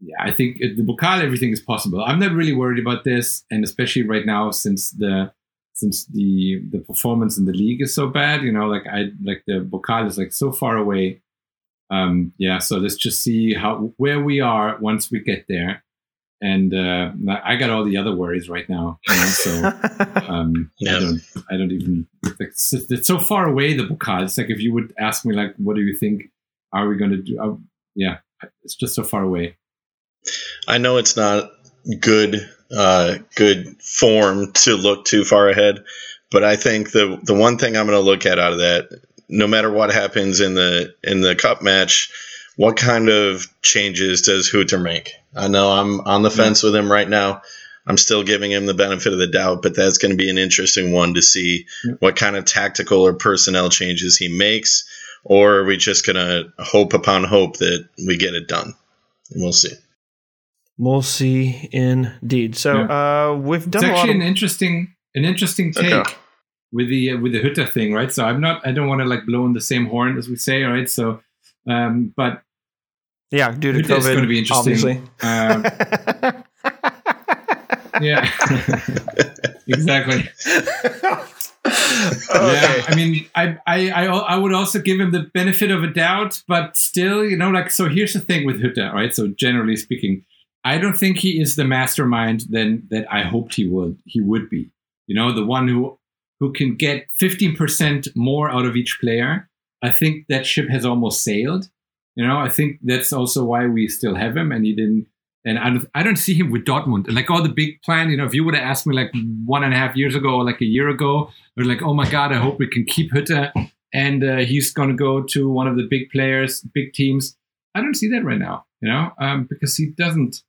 yeah, I think at the Pokal everything is possible. I'm not really worried about this, and especially right now since the since the the performance in the league is so bad. You know, like I like the Pokal is like so far away. Um, yeah, so let's just see how where we are once we get there. And uh, I got all the other worries right now. You know, so um, Yeah. I don't I don't even it's, it's so far away the Pokal. It's like if you would ask me like, what do you think? Are we going to do? Uh, yeah, it's just so far away. I know it's not good uh, good form to look too far ahead, but I think the the one thing I'm going to look at out of that, no matter what happens in the in the cup match, what kind of changes does Hütter make? I know I'm on the fence with him right now. I'm still giving him the benefit of the doubt, but that's going to be an interesting one to see what kind of tactical or personnel changes he makes, or are we just going to hope upon hope that we get it done? And we'll see. We'll see indeed. So uh, we've It's done a lot actually of an interesting an interesting take Okay. With the uh, with the Hütter thing, right? So I'm not I don't want to like blow in the same horn as we say, right? So, um, but yeah, due to Hütter is COVID, going to be interesting. obviously. Um, yeah, exactly. Yeah, I mean, I, I, I, I would also give him the benefit of a doubt, but still, you know, like, so here's the thing with Hütter, right? So generally speaking, I don't think he is the mastermind then that I hoped he would. He would be, you know, the one who who can get 15% more out of each player. I think that ship has almost sailed. You know, I think that's also why we still have him, and he didn't. And I don't, I don't see him with Dortmund. Like all the big plan, you know, if you would have asked me like one and a half years ago or like a year ago, or like, oh my God, I hope we can keep Hütter and uh, he's going to go to one of the big players, big teams. I don't see that right now, you know, um, because he doesn't,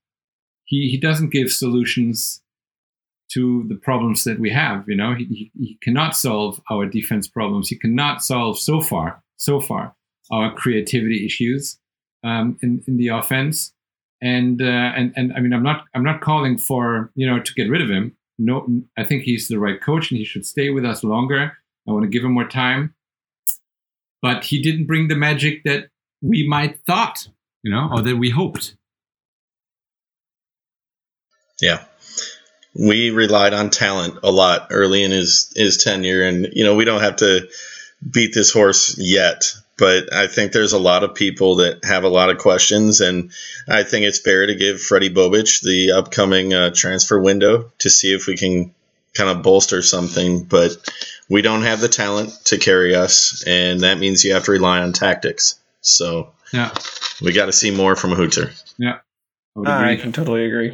he, he doesn't give solutions to the problems that we have. You know, he, he, cannot solve our defense problems. He cannot solve so far, so far, our creativity issues um, in, in the offense. And, uh, and, and I mean, I'm not, I'm not calling for, you know, to get rid of him no, I think he's the right coach and he should stay with us longer. I want to give him more time. But he didn't bring the magic that we might thought, you know, or that we hoped. Yeah. We relied on talent a lot early in his, his tenure. And, you know, we don't have to beat this horse yet, but I think there's a lot of people that have a lot of questions. And I think it's fair to give Fredi Bobic the upcoming uh, transfer window to see if we can kind of bolster something. But we don't have the talent to carry us. And that means you have to rely on tactics. So Yeah, we got to see more from Hütter. Yeah, I would I agree. can totally agree.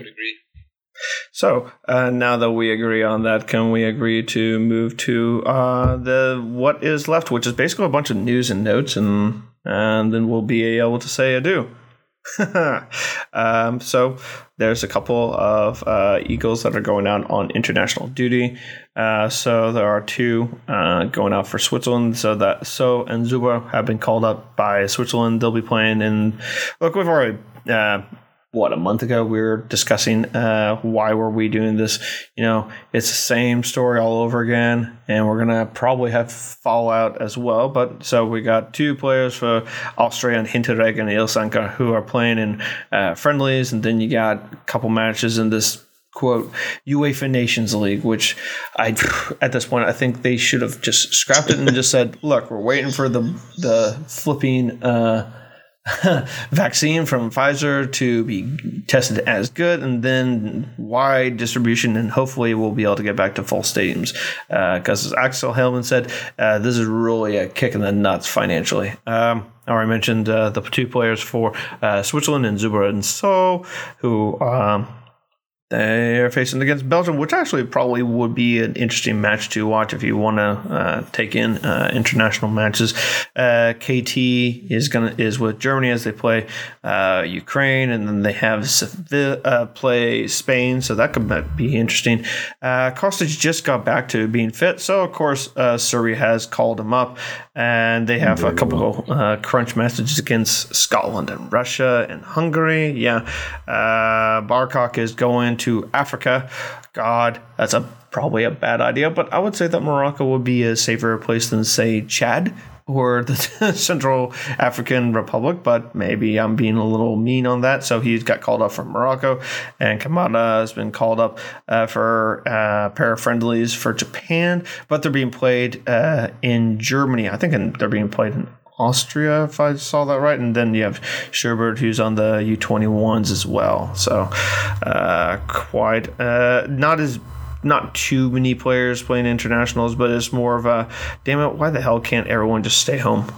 So uh, now that we agree on that, can we agree to move to uh, the what is left, which is basically a bunch of news and notes, and and then we'll be able to say adieu. um, so there's a couple of uh, eagles that are going out on international duty. Uh, so there are two uh, going out for Switzerland. So that Sow and Zuber have been called up by Switzerland. They'll be playing in. Look, we've already. What a month ago we were discussing uh, why were we doing this? You know it's the same story all over again and we're gonna probably have fallout as well but so we got two players for austria and Hinteregger and Ilsanker who are playing in uh, friendlies and then you got a couple matches in this quote UEFA Nations League, which I at this point I think they should have just scrapped it and just said, look, we're waiting for the the flipping uh, vaccine from Pfizer to be tested as good, and then wide distribution, and hopefully we'll be able to get back to full stadiums. Because as Axel Hellmann said, uh, this is really a kick in the nuts financially. Um, I already mentioned uh, the two players for uh, Switzerland and Zuber and Sow, who. Um, They are facing against Belgium, which actually probably would be an interesting match to watch if you want to uh, take in uh, international matches. Uh, KT is gonna is with Germany as they play uh, Ukraine, and then they have uh, play Spain, so that could be interesting. Uh, just got back to being fit, so of course Serbia has called him up, and they have Very a couple well. Uh, crunch messages against Scotland and Russia and Hungary. Yeah, uh, Barkok is going to Africa. God, that's a probably a bad idea, but I would say that Morocco would be a safer place than say Chad or the Central African Republic, but maybe I'm being a little mean on that. So he's got called up from Morocco, and Kamada has been called up uh, for uh, para friendlies for Japan, but they're being played uh, in Germany. I think in, they're being played in Austria, if I saw that right. And then you have Sherbert, who's on the U21s as well. So uh, quite uh, not as not too many players playing internationals, but it's more of a damn it, why the hell can't everyone just stay home?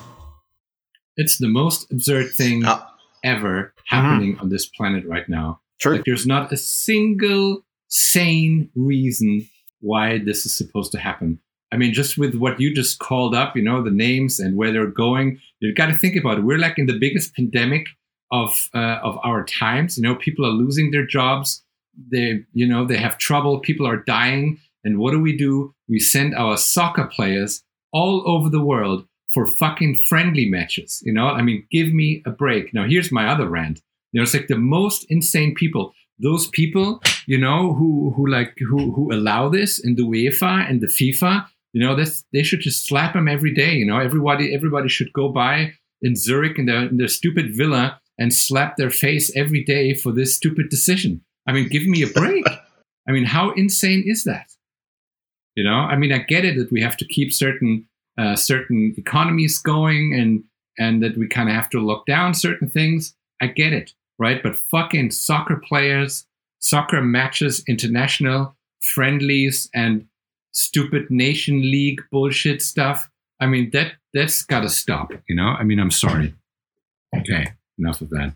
It's the most absurd thing uh, ever happening mm-hmm. on this planet right now. True. Like there's not a single sane reason why this is supposed to happen. I mean, just with what you just called up, you know, the names and where they're going, you've got to think about it. We're like in the biggest pandemic of uh, of our times. You know, people are losing their jobs. They, you know, they have trouble. People are dying. And what do we do? We send our soccer players all over the world for fucking friendly matches. You know, I mean, give me a break. Now, here's my other rant. You know, it's like the most insane people those people, you know, who who like who who allow this in the UEFA and the FIFA, you know, this they should just slap them every day. You know, everybody everybody should go by in Zurich in their in their stupid villa and slap their face every day for this stupid decision. I mean, give me a break. I mean, how insane is that? You know, I mean, I get it that we have to keep certain uh, certain economies going and and that we kind of have to lock down certain things. I get it, right? But fucking soccer players, soccer matches, international friendlies, and stupid nation league bullshit stuff. I mean, that that's got to stop. You know, I mean, I'm sorry. Okay, enough of that.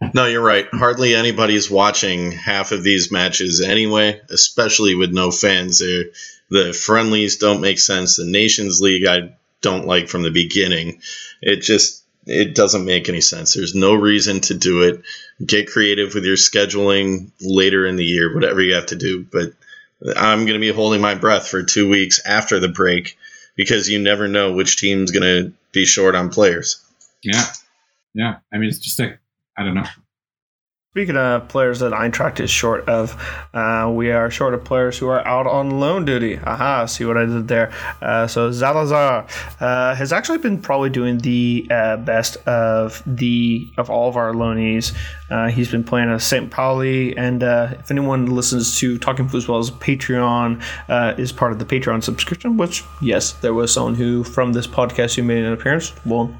No, you're right. Hardly anybody's watching half of these matches anyway, especially with no fans. They're, the friendlies don't make sense. The Nations League I don't like from the beginning. It just it doesn't make any sense. There's no reason to do it. Get creative with your scheduling later in the year, whatever you have to do. But I'm going to be holding my breath for two weeks after the break because you never know which team's going to be short on players. Yeah. Yeah. I mean, it's just like, I don't know. Speaking of players that Eintracht is short of, uh, we are short of players who are out on loan duty. Aha, see what I did there. Uh, so Zalazar uh, has actually been probably doing the uh, best of the of all of our loanees. Uh, he's been playing at St. Pauli, and uh, if anyone listens to Talking Football's Patreon, is part of the Patreon subscription. Which, yes, there was someone who from this podcast who made an appearance. Won't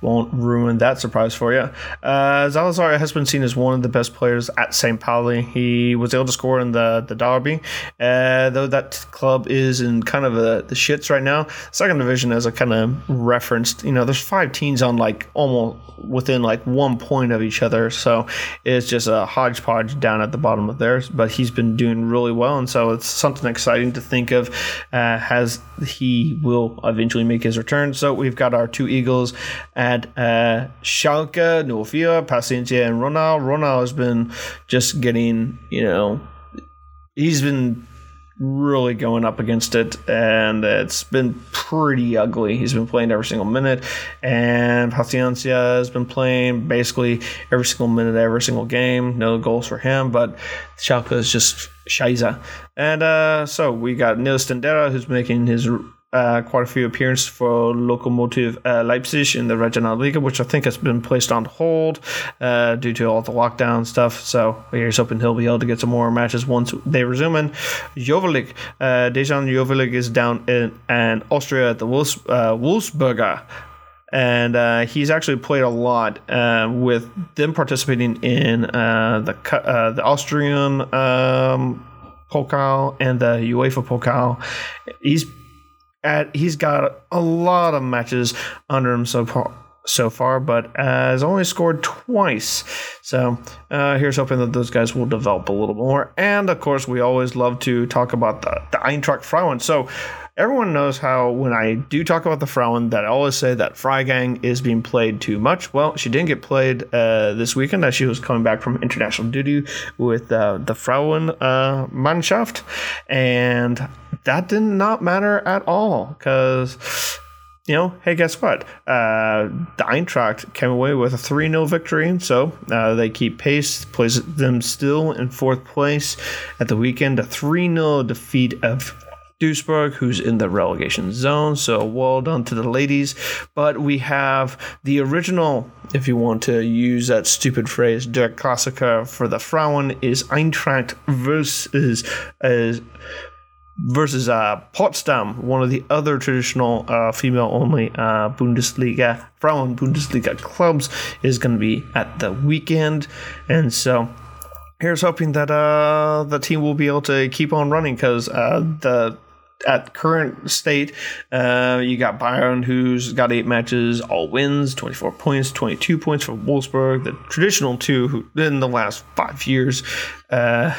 won't ruin that surprise for you. Zalazar has been seen as one of the best players at St. Pauli. He was able to score in the the derby, uh, though that club is in kind of a, the shits right now. Second division, as I kind of referenced, you know, there's five teams on like almost within like one point of each other, so it's just a hodgepodge down at the bottom of theirs. But he's been doing really well, and so it's something exciting to think of uh, as he will eventually make his return. So we've got our two Eagles at uh, Schalke, Nufia, Paciencia, and Ronald. Ronald has been just getting, you know, he's been really going up against it, and it's been pretty ugly. He's been playing every single minute, and Paciencia has been playing basically every single minute, every single game. No goals for him, but Schalke is just Scheiße. And uh, so we got Nils Stendera, who's making his uh, quite a few appearances for Lokomotiv uh, Leipzig in the regional Regionalliga, which I think has been placed on hold uh, due to all the lockdown stuff. So here's hoping he'll be able to get some more matches once they resume. And Joveljić, uh, Dejan Joveljić is down in, in Austria at the Wolfs, uh, Wolfsberger and uh, he's actually played a lot uh, with them participating in uh, the uh, the Austrian um, Pokal and the UEFA Pokal. He's at he's got a lot of matches under him so far so far, but has only scored twice. So uh, here's hoping that those guys will develop a little more. And of course, we always love to talk about the, the Eintracht Frauen. So everyone knows how when I do talk about the Frauen that I always say that Freigang is being played too much. Well, she didn't get played uh, this weekend as she was coming back from international duty with uh, the Frauen uh, Mannschaft, and that did not matter at all because you know, hey, guess what? Uh, the Eintracht came away with a 3 0 victory, so uh, they keep pace, plays them still in fourth place at the weekend. A 3 0 defeat of Duisburg, who's in the relegation zone. So well done to the ladies. But we have the original, if you want to use that stupid phrase, Der Klassiker for the Frauen is Eintracht versus. Uh, versus uh, Potsdam, one of the other traditional uh, female-only uh, Bundesliga, Frauen Bundesliga clubs, is going to be at the weekend, and so here's hoping that uh, the team will be able to keep on running because uh, the at current state, uh, you got Bayern, who's got eight matches, all wins, 24 points, 22 points for Wolfsburg, the traditional two who in the last five years uh,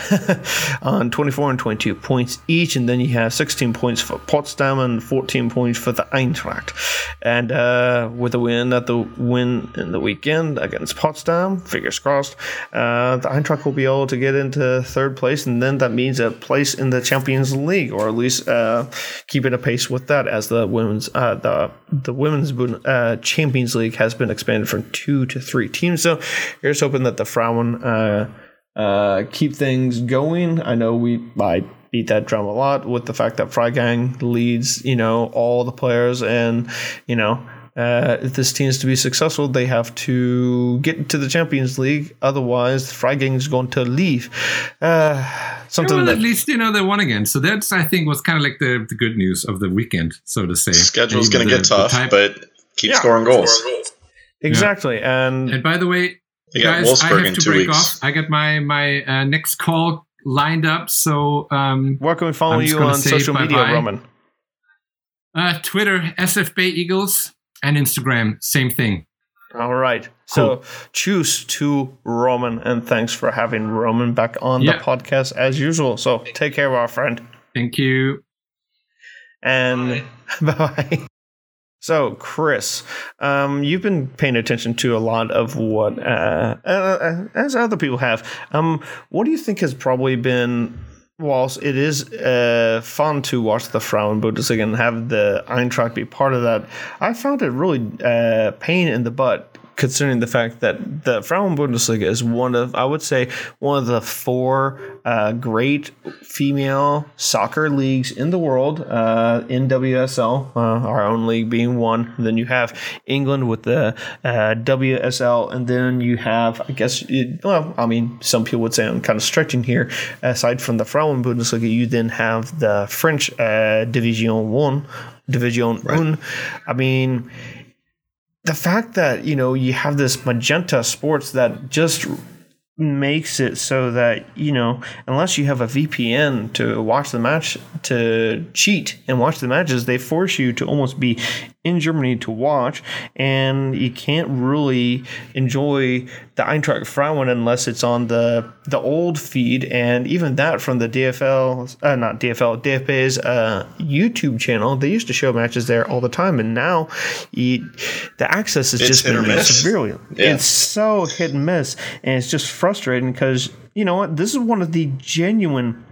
on 24 and 22 points each. And then you have 16 points for Potsdam and 14 points for the Eintracht. And uh, with a win at the win in the weekend against Potsdam, fingers crossed, uh, the Eintracht will be able to get into third place. And then that means a place in the Champions League, or at least uh, keeping a pace with that as the women's uh, the the women's uh, Champions League has been expanded from two to three teams. So here's hoping that the Frauen uh, keep things going. I know we I beat that drum a lot with the fact that Freigang leads, you know, all the players, and you know, uh, if this team is to be successful, they have to get to the Champions League. Otherwise, Freigang is going to leave. Uh, something well, that, at least you know they won again. So that's I think was kind of like the, the good news of the weekend, so to say. Schedule's going to get tough, but keep yeah. scoring goals. Exactly, yeah. and and by the way, Guys, I have to break weeks. off. I got my my uh, next call lined up. So um, where can we follow you on social media, bye-bye. Roman? Uh, Twitter, SFB Eagles, and Instagram, same thing. All right. Cool. So choose to Roman, and thanks for having Roman back on yeah. the podcast as usual. So take care, of our friend. Thank you. And bye bye. So, Chris, um, you've been paying attention to a lot of what, uh, uh, uh, as other people have. Um, what do you think has probably been, whilst it is uh, fun to watch the Frauen Bundesliga and have the Eintracht be part of that, I found it really uh, pain in the butt considering the fact that the Frauen Bundesliga is one of, I would say, one of the four uh, great female soccer leagues in the world. Uh, NWSL, uh, our own league being one. then you have England with the uh, WSL, and then you have, I guess, it, well, I mean, some people would say I'm kind of stretching here. Aside from the Frauen Bundesliga, you then have the French uh, Division One. Division right. One. I mean, the fact that you know you have this magenta sports that just makes it so that you know unless you have a VPN to watch the match to cheat and watch the matches they force you to almost be in Germany to watch and you can't really enjoy the Eintracht Frauen unless it's on the the old feed and even that from the DFL uh, not DFL DFB's uh, YouTube channel they used to show matches there all the time and now you, the access has it's just been severely yeah. it's so hit and miss and it's just frustrating because you know what? This is one of the genuine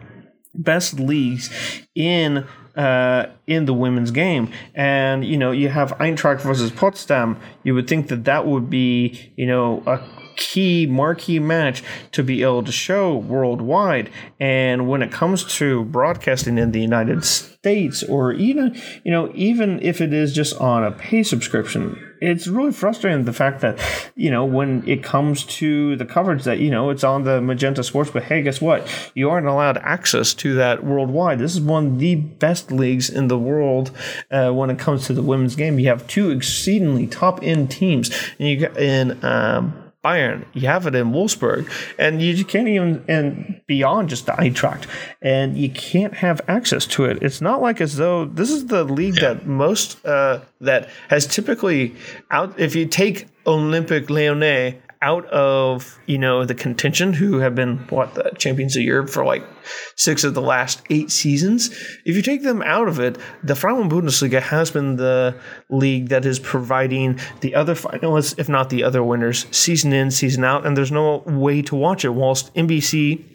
best leagues in uh, in the women's game. And you know, you have Eintracht versus Potsdam. You would think that that would be you know a key marquee match to be able to show worldwide. And when it comes to broadcasting in the United States, or even you know, even if it is just on a pay subscription, it's really frustrating the fact that you know when it comes to the coverage that you know it's on the Magenta Sports, but hey, guess what? You aren't allowed access to that worldwide. This is one of the best leagues in the world uh, when it comes to the women's game. You have two exceedingly top end teams, and you got in. Um, Bayern, you have it in Wolfsburg, and you can't even and beyond just the Eintracht, and you can't have access to it. It's not like as though this is the league Yeah. that most uh, that has typically out. If you take Olympique Lyonnais out of you know the contention, who have been what the champions of Europe for like six of the last eight seasons. If you take them out of it, the Frauen Bundesliga has been the league that is providing the other finalists, if not the other winners, season in, season out, and there's no way to watch it. Whilst NBC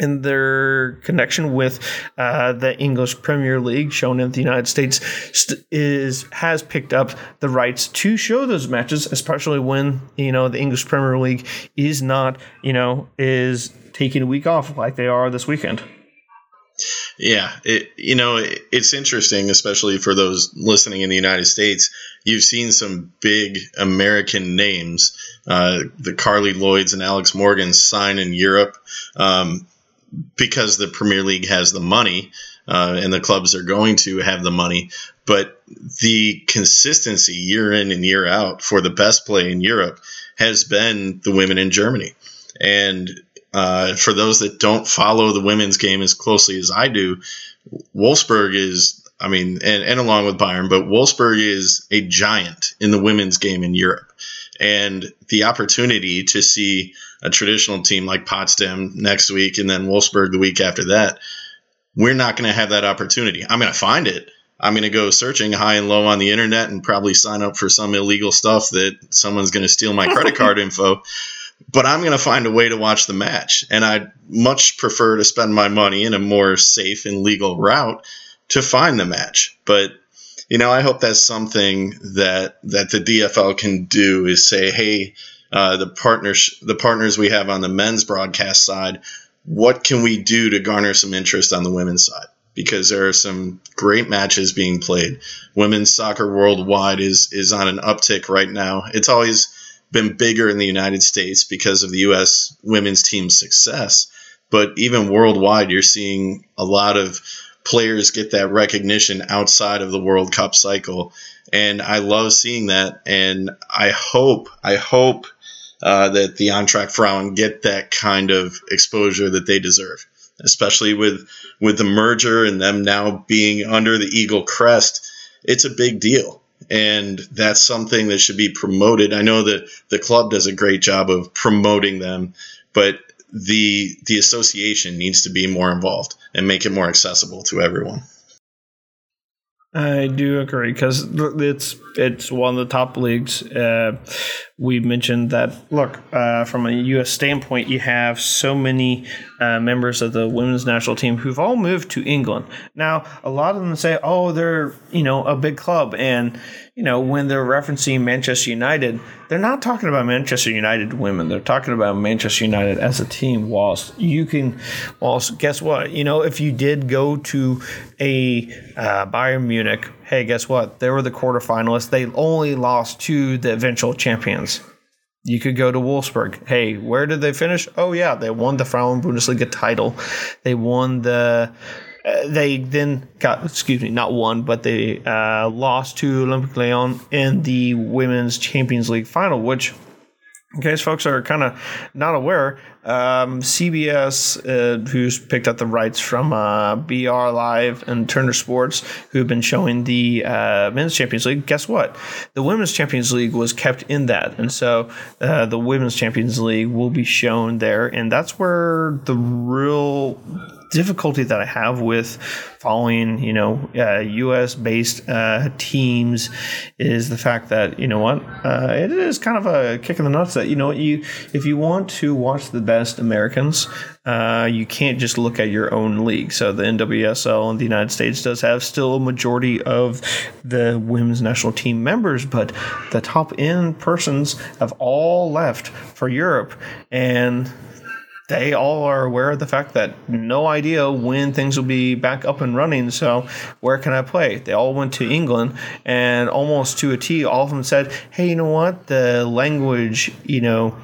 in their connection with uh, the English Premier League, shown in the United States, st- is has picked up the rights to show those matches, especially when you know the English Premier League is not, you know, is taking a week off like they are this weekend. Yeah, it you know it, it's interesting, especially for those listening in the United States. You've seen some big American names, uh, the Carly Lloyds and Alex Morgan sign in Europe um, because the Premier League has the money uh, and the clubs are going to have the money. But the consistency year in and year out for the best play in Europe has been the women in Germany, and uh, for those that don't follow the women's game as closely as I do, Wolfsburg is, I mean, and, and along with Bayern, but Wolfsburg is a giant in the women's game in Europe. And the opportunity to see a traditional team like Potsdam next week and then Wolfsburg the week after that, we're not going to have that opportunity. I'm going to find it. I'm going to go searching high and low on the internet and probably sign up for some illegal stuff that someone's going to steal my credit card info but I'm going to find a way to watch the match. And I'd much prefer to spend my money in a more safe and legal route to find the match. But you know, I hope that's something that that the DFL can do is say, hey, uh, the partners the partners we have on the men's broadcast side, what can we do to garner some interest on the women's side? Because there are some great matches being played. Women's soccer worldwide is is on an uptick right now. It's always been bigger in the United States because of the U.S. women's team's success. But even worldwide, you're seeing a lot of players get that recognition outside of the World Cup cycle. And I love seeing that. And I hope, I hope uh, that the Eintracht Frauen get that kind of exposure that they deserve, especially with with the merger and them now being under the Eagle crest. It's a big deal and that's something that should be promoted. I know that the club does a great job of promoting them, but the the association needs to be more involved and make it more accessible to everyone. I do agree because it's it's one of the top leagues. Uh, we mentioned that. Look, uh, from a U.S. standpoint, you have so many uh, members of the women's national team who've all moved to England. Now, a lot of them say, "Oh, they're you know a big club," and you know when they're referencing Manchester United, they're not talking about Manchester United women. They're talking about Manchester United as a team. Whilst you can, whilst guess what? You know, if you did go to a uh, Bayern Munich, hey, guess what? They were the quarterfinalists. They only lost to the eventual champions. You could go to Wolfsburg. Hey, where did they finish? Oh yeah, they won the Frauen Bundesliga title. They won the. Uh, they then got excuse me, not won, but they uh, lost to Olympique Lyon in the Women's Champions League final, which in case folks are kind of not aware, um, CBS, uh, who's picked up the rights from uh, BR Live and Turner Sports, who've been showing the uh, Men's Champions League, guess what? The Women's Champions League was kept in that. And so uh, the Women's Champions League will be shown there. And that's where the real difficulty that I have with following, you know, uh, U.S. based uh, teams is the fact that you know what uh, it is kind of a kick in the nuts that you know you if you want to watch the best Americans, uh, you can't just look at your own league. So the NWSL in the United States does have still a majority of the women's national team members, but the top end persons have all left for Europe and they all are aware of the fact that no idea when things will be back up and running. So where can I play? They all went to England, and almost to a T, all of them said, "Hey, you know what? The language, you know."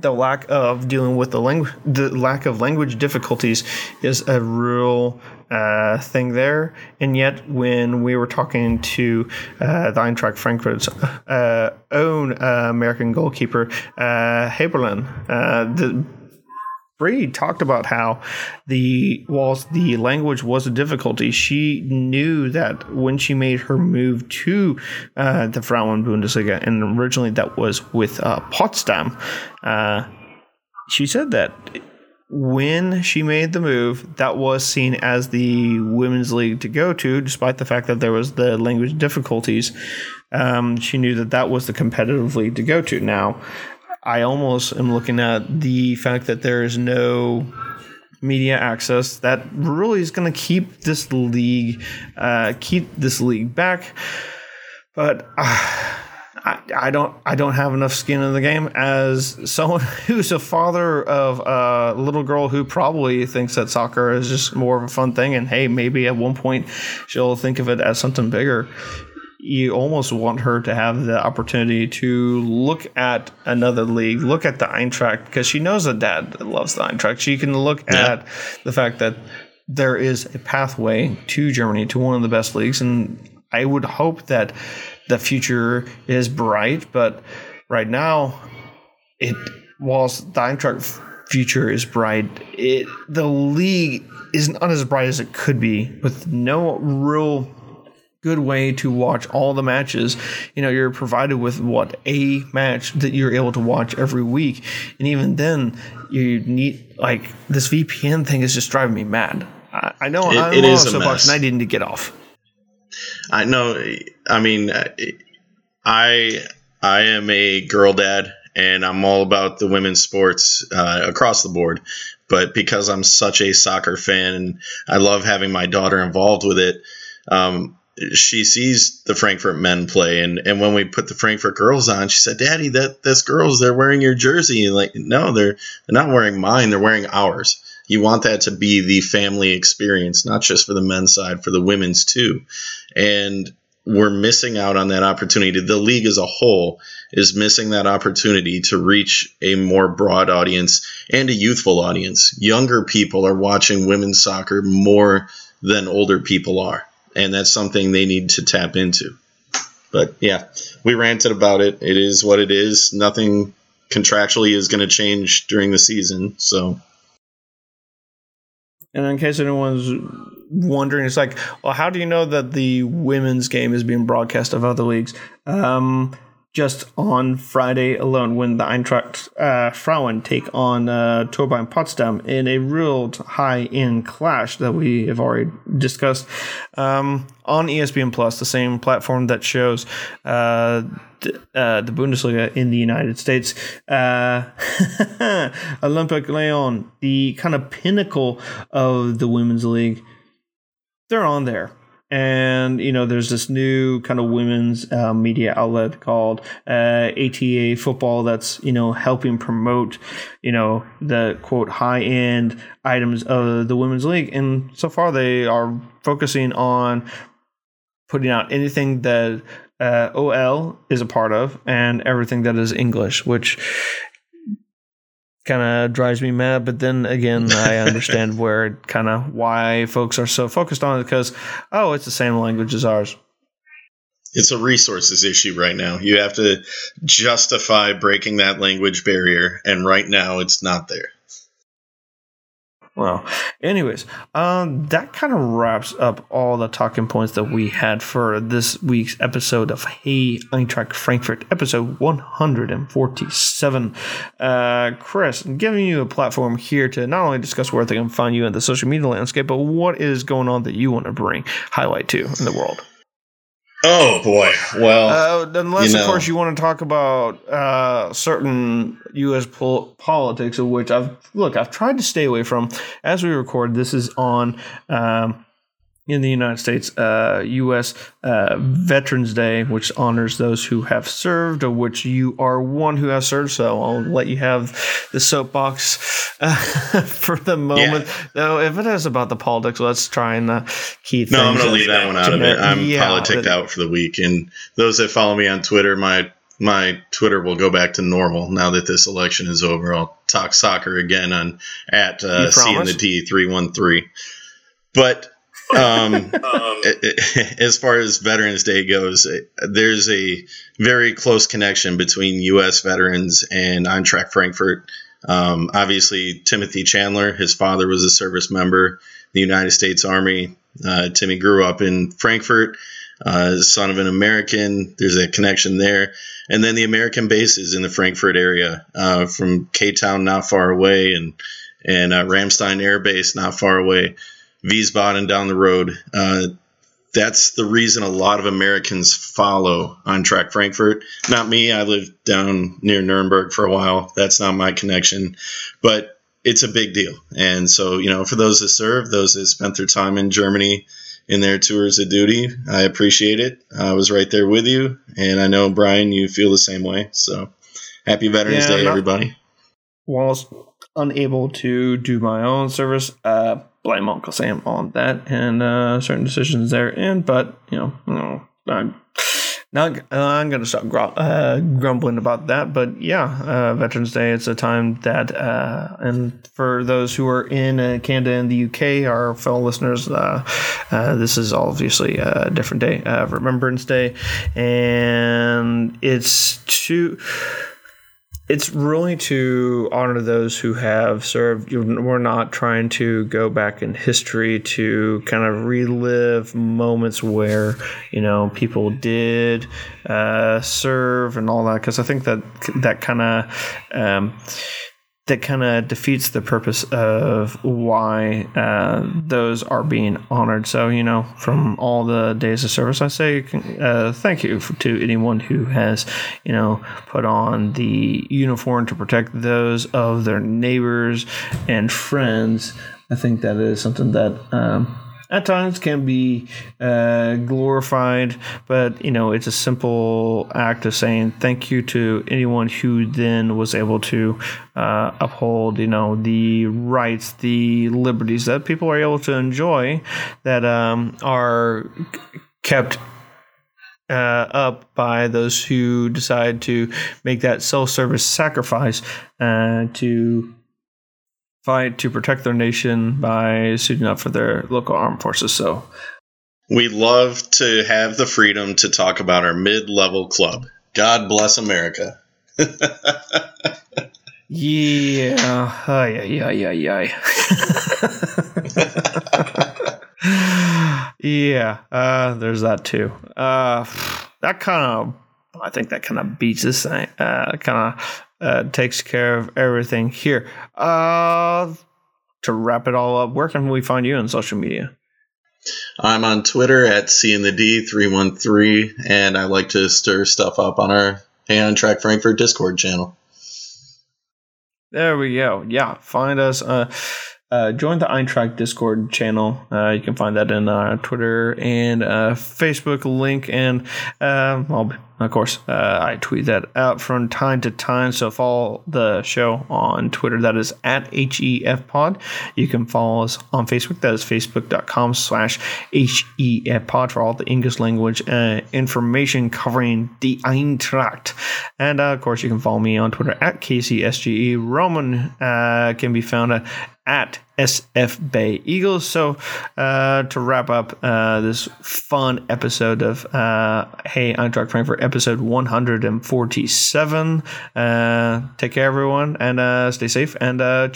The lack of dealing with the language, the lack of language difficulties, is a real uh, thing there. And yet, when we were talking to uh, the Eintracht Frankfurt's uh, own uh, American goalkeeper, uh, Heaberlin, uh, the Brady talked about how the whilst the language was a difficulty, she knew that when she made her move to uh, the Frauen Bundesliga, and originally that was with uh, Potsdam, uh, she said that when she made the move, that was seen as the women's league to go to, despite the fact that there was the language difficulties. Um, she knew that that was the competitive league to go to. Now, I almost am looking at the fact that there is no media access that really is going to keep this league uh, keep this league back. But uh, I, I, don't I don't have enough skin in the game as someone who's a father of a little girl who probably thinks that soccer is just more of a fun thing and hey maybe at one point she'll think of it as something bigger you almost want her to have the opportunity to look at another league, look at the Eintracht, because she knows that dad loves the Eintracht. She can look yeah. at the fact that there is a pathway to Germany, to one of the best leagues. And I would hope that the future is bright, but right now, it whilst the Eintracht future is bright, it the league is not as bright as it could be with no real good way to watch all the matches. You know, you're provided with what a match that you're able to watch every week, and even then, you need like this VPN thing is just driving me mad. I, I know it, I'm it is a mess. and I didn't get off. I know. I mean, I I am a girl dad, and I'm all about the women's sports uh, across the board. But because I'm such a soccer fan and I love having my daughter involved with it, um, she sees the Frankfurt men play, and, and when we put the Frankfurt girls on, she said, "Daddy, that that's girls. They're wearing your jersey." And like, no, they're they're not wearing mine. They're wearing ours. You want that to be the family experience, not just for the men's side, for the women's too. And we're missing out on that opportunity. The league as a whole is missing that opportunity to reach a more broad audience and a youthful audience. Younger people are watching women's soccer more than older people are and that's something they need to tap into. But yeah, we ranted about it. It is what it is. Nothing contractually is going to change during the season. So, and in case anyone's wondering, it's like, well, how do you know that the women's game is being broadcast of other leagues? Um, just on Friday alone when the Eintracht uh, Frauen take on uh, Turbine Potsdam in a real high end clash that we have already discussed um, on ESPN Plus, the same platform that shows uh, uh, the Bundesliga in the United States. Uh, Olympique Lyon, the kind of pinnacle of the women's league, they're on there and you know there's this new kind of women's uh, media outlet called uh, ATA Football that's you know helping promote you know the quote high end items of the women's league, and so far they are focusing on putting out anything that uh, OL is a part of and everything that is English, which kind of drives me mad. But then again, I understand where kind of why folks are so focused on it because oh, it's the same language as ours. It's a resources issue right now. You have to justify breaking that language barrier, and right now it's not there. Well, anyways, um, that kind of wraps up all the talking points that we had for this week's episode of Hey Eintracht Frankfurt, episode 147. Uh, Chris, I'm giving you a platform here to not only discuss where they can find you in the social media landscape, but what is going on that you want to bring highlight to in the world. Oh boy! Well, uh, unless you know. of course you want to talk about uh, certain U.S. pol- politics, of which I've look, I've tried to stay away from. As we record, this is on um, in the United States, uh, U.S. Uh, Veterans Day, which honors those who have served, of which you are one who has served. So I'll let you have the soapbox uh, for the moment. Yeah. Though, if it is about the politics, let's try and uh, keep. No, I'm going to leave that one out of it. I'm yeah, politicked out for the week, and those that follow me on Twitter, my my Twitter will go back to normal now that this election is over. I'll talk soccer again on at uh, C and the T three one three, but um, um, as far as Veterans Day goes, there's a very close connection between U.S. veterans and Eintracht Frankfurt. Um, obviously, Timothy Chandler, his father was a service member, the United States Army. Uh, Timmy grew up in Frankfurt, uh, son of an American. There's a connection there. And then the American bases in the Frankfurt area, uh, from K Town not far away, and and uh, Ramstein Air Base not far away, Wiesbaden down the road. Uh, that's the reason a lot of Americans follow Eintracht Frankfurt. Not me. I lived down near Nuremberg for a while. That's not my connection, but it's a big deal. And so, you know, for those that serve, those that spent their time in Germany in their tours of duty, I appreciate it. I was right there with you, and I know Brian, you feel the same way. So, happy Veterans Yeah, Day, everybody. whilst unable to do my own service, uh, blame Uncle Sam on that and uh, certain decisions therein. But you know, you know I'm not. I'm to stop gr- uh, grumbling about that. But yeah, uh, Veterans Day. It's a time that, uh, and for those who are in uh, Canada and the UK, our fellow listeners, uh, this is obviously a different day, Remembrance Day, and it's to it's really to honor those who have served. We're not trying to go back in history to kind of relive moments where you know people did uh, serve and all that, because I think that that kind of um, that kind of defeats the purpose of why uh, those are being honored. So, you know, from all the days of service, I say uh, thank you for, to anyone who has, you know, put on the uniform to protect those of their neighbors and friends. I think that is something that. Um, at times can be uh, glorified, but you know it's a simple act of saying thank you to anyone who then was able to uh, uphold, you know, the rights, the liberties that people are able to enjoy that um, are kept uh, up by those who decide to make that self-service sacrifice uh, to fight to protect their nation by suiting up for their local armed forces. So, We love to have the freedom to talk about our mid level club. God bless America. yeah, ay, ay, ay, ay, ay. yeah, uh, there's that too. Uh, that kind of, I think that kind of beats this thing. Uh, kind of uh, takes care of everything here. Uh, to wrap it all up, where can we find you on social media? I'm on Twitter at C in the D three one three, and I like to stir stuff up on our Hey Eintracht Frankfurt Discord channel. There we go. Yeah, find us. Uh, uh, join the Eintracht Discord channel. Uh, you can find that in uh, Twitter and uh, Facebook link. And I'll, of course, uh, I tweet that out from time to time. So follow the show on Twitter. That is at HEF Pod. You can follow us on Facebook. That is facebook.com slash HEF Pod for all the English language information covering the Eintracht. And of course, you can follow me on Twitter at KCSGE. Roman can be found at at SF Bay Eagles. So, uh, to wrap up uh, this fun episode of uh, Hey Eintracht Frankfurt, episode 147, uh, take care, everyone, and uh, stay safe, and uh,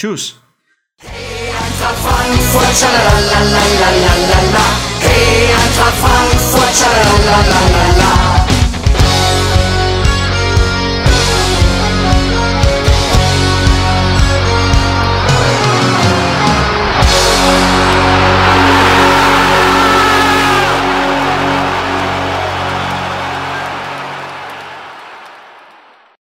schalalalalalala. Hey, Eintracht Frankfurt.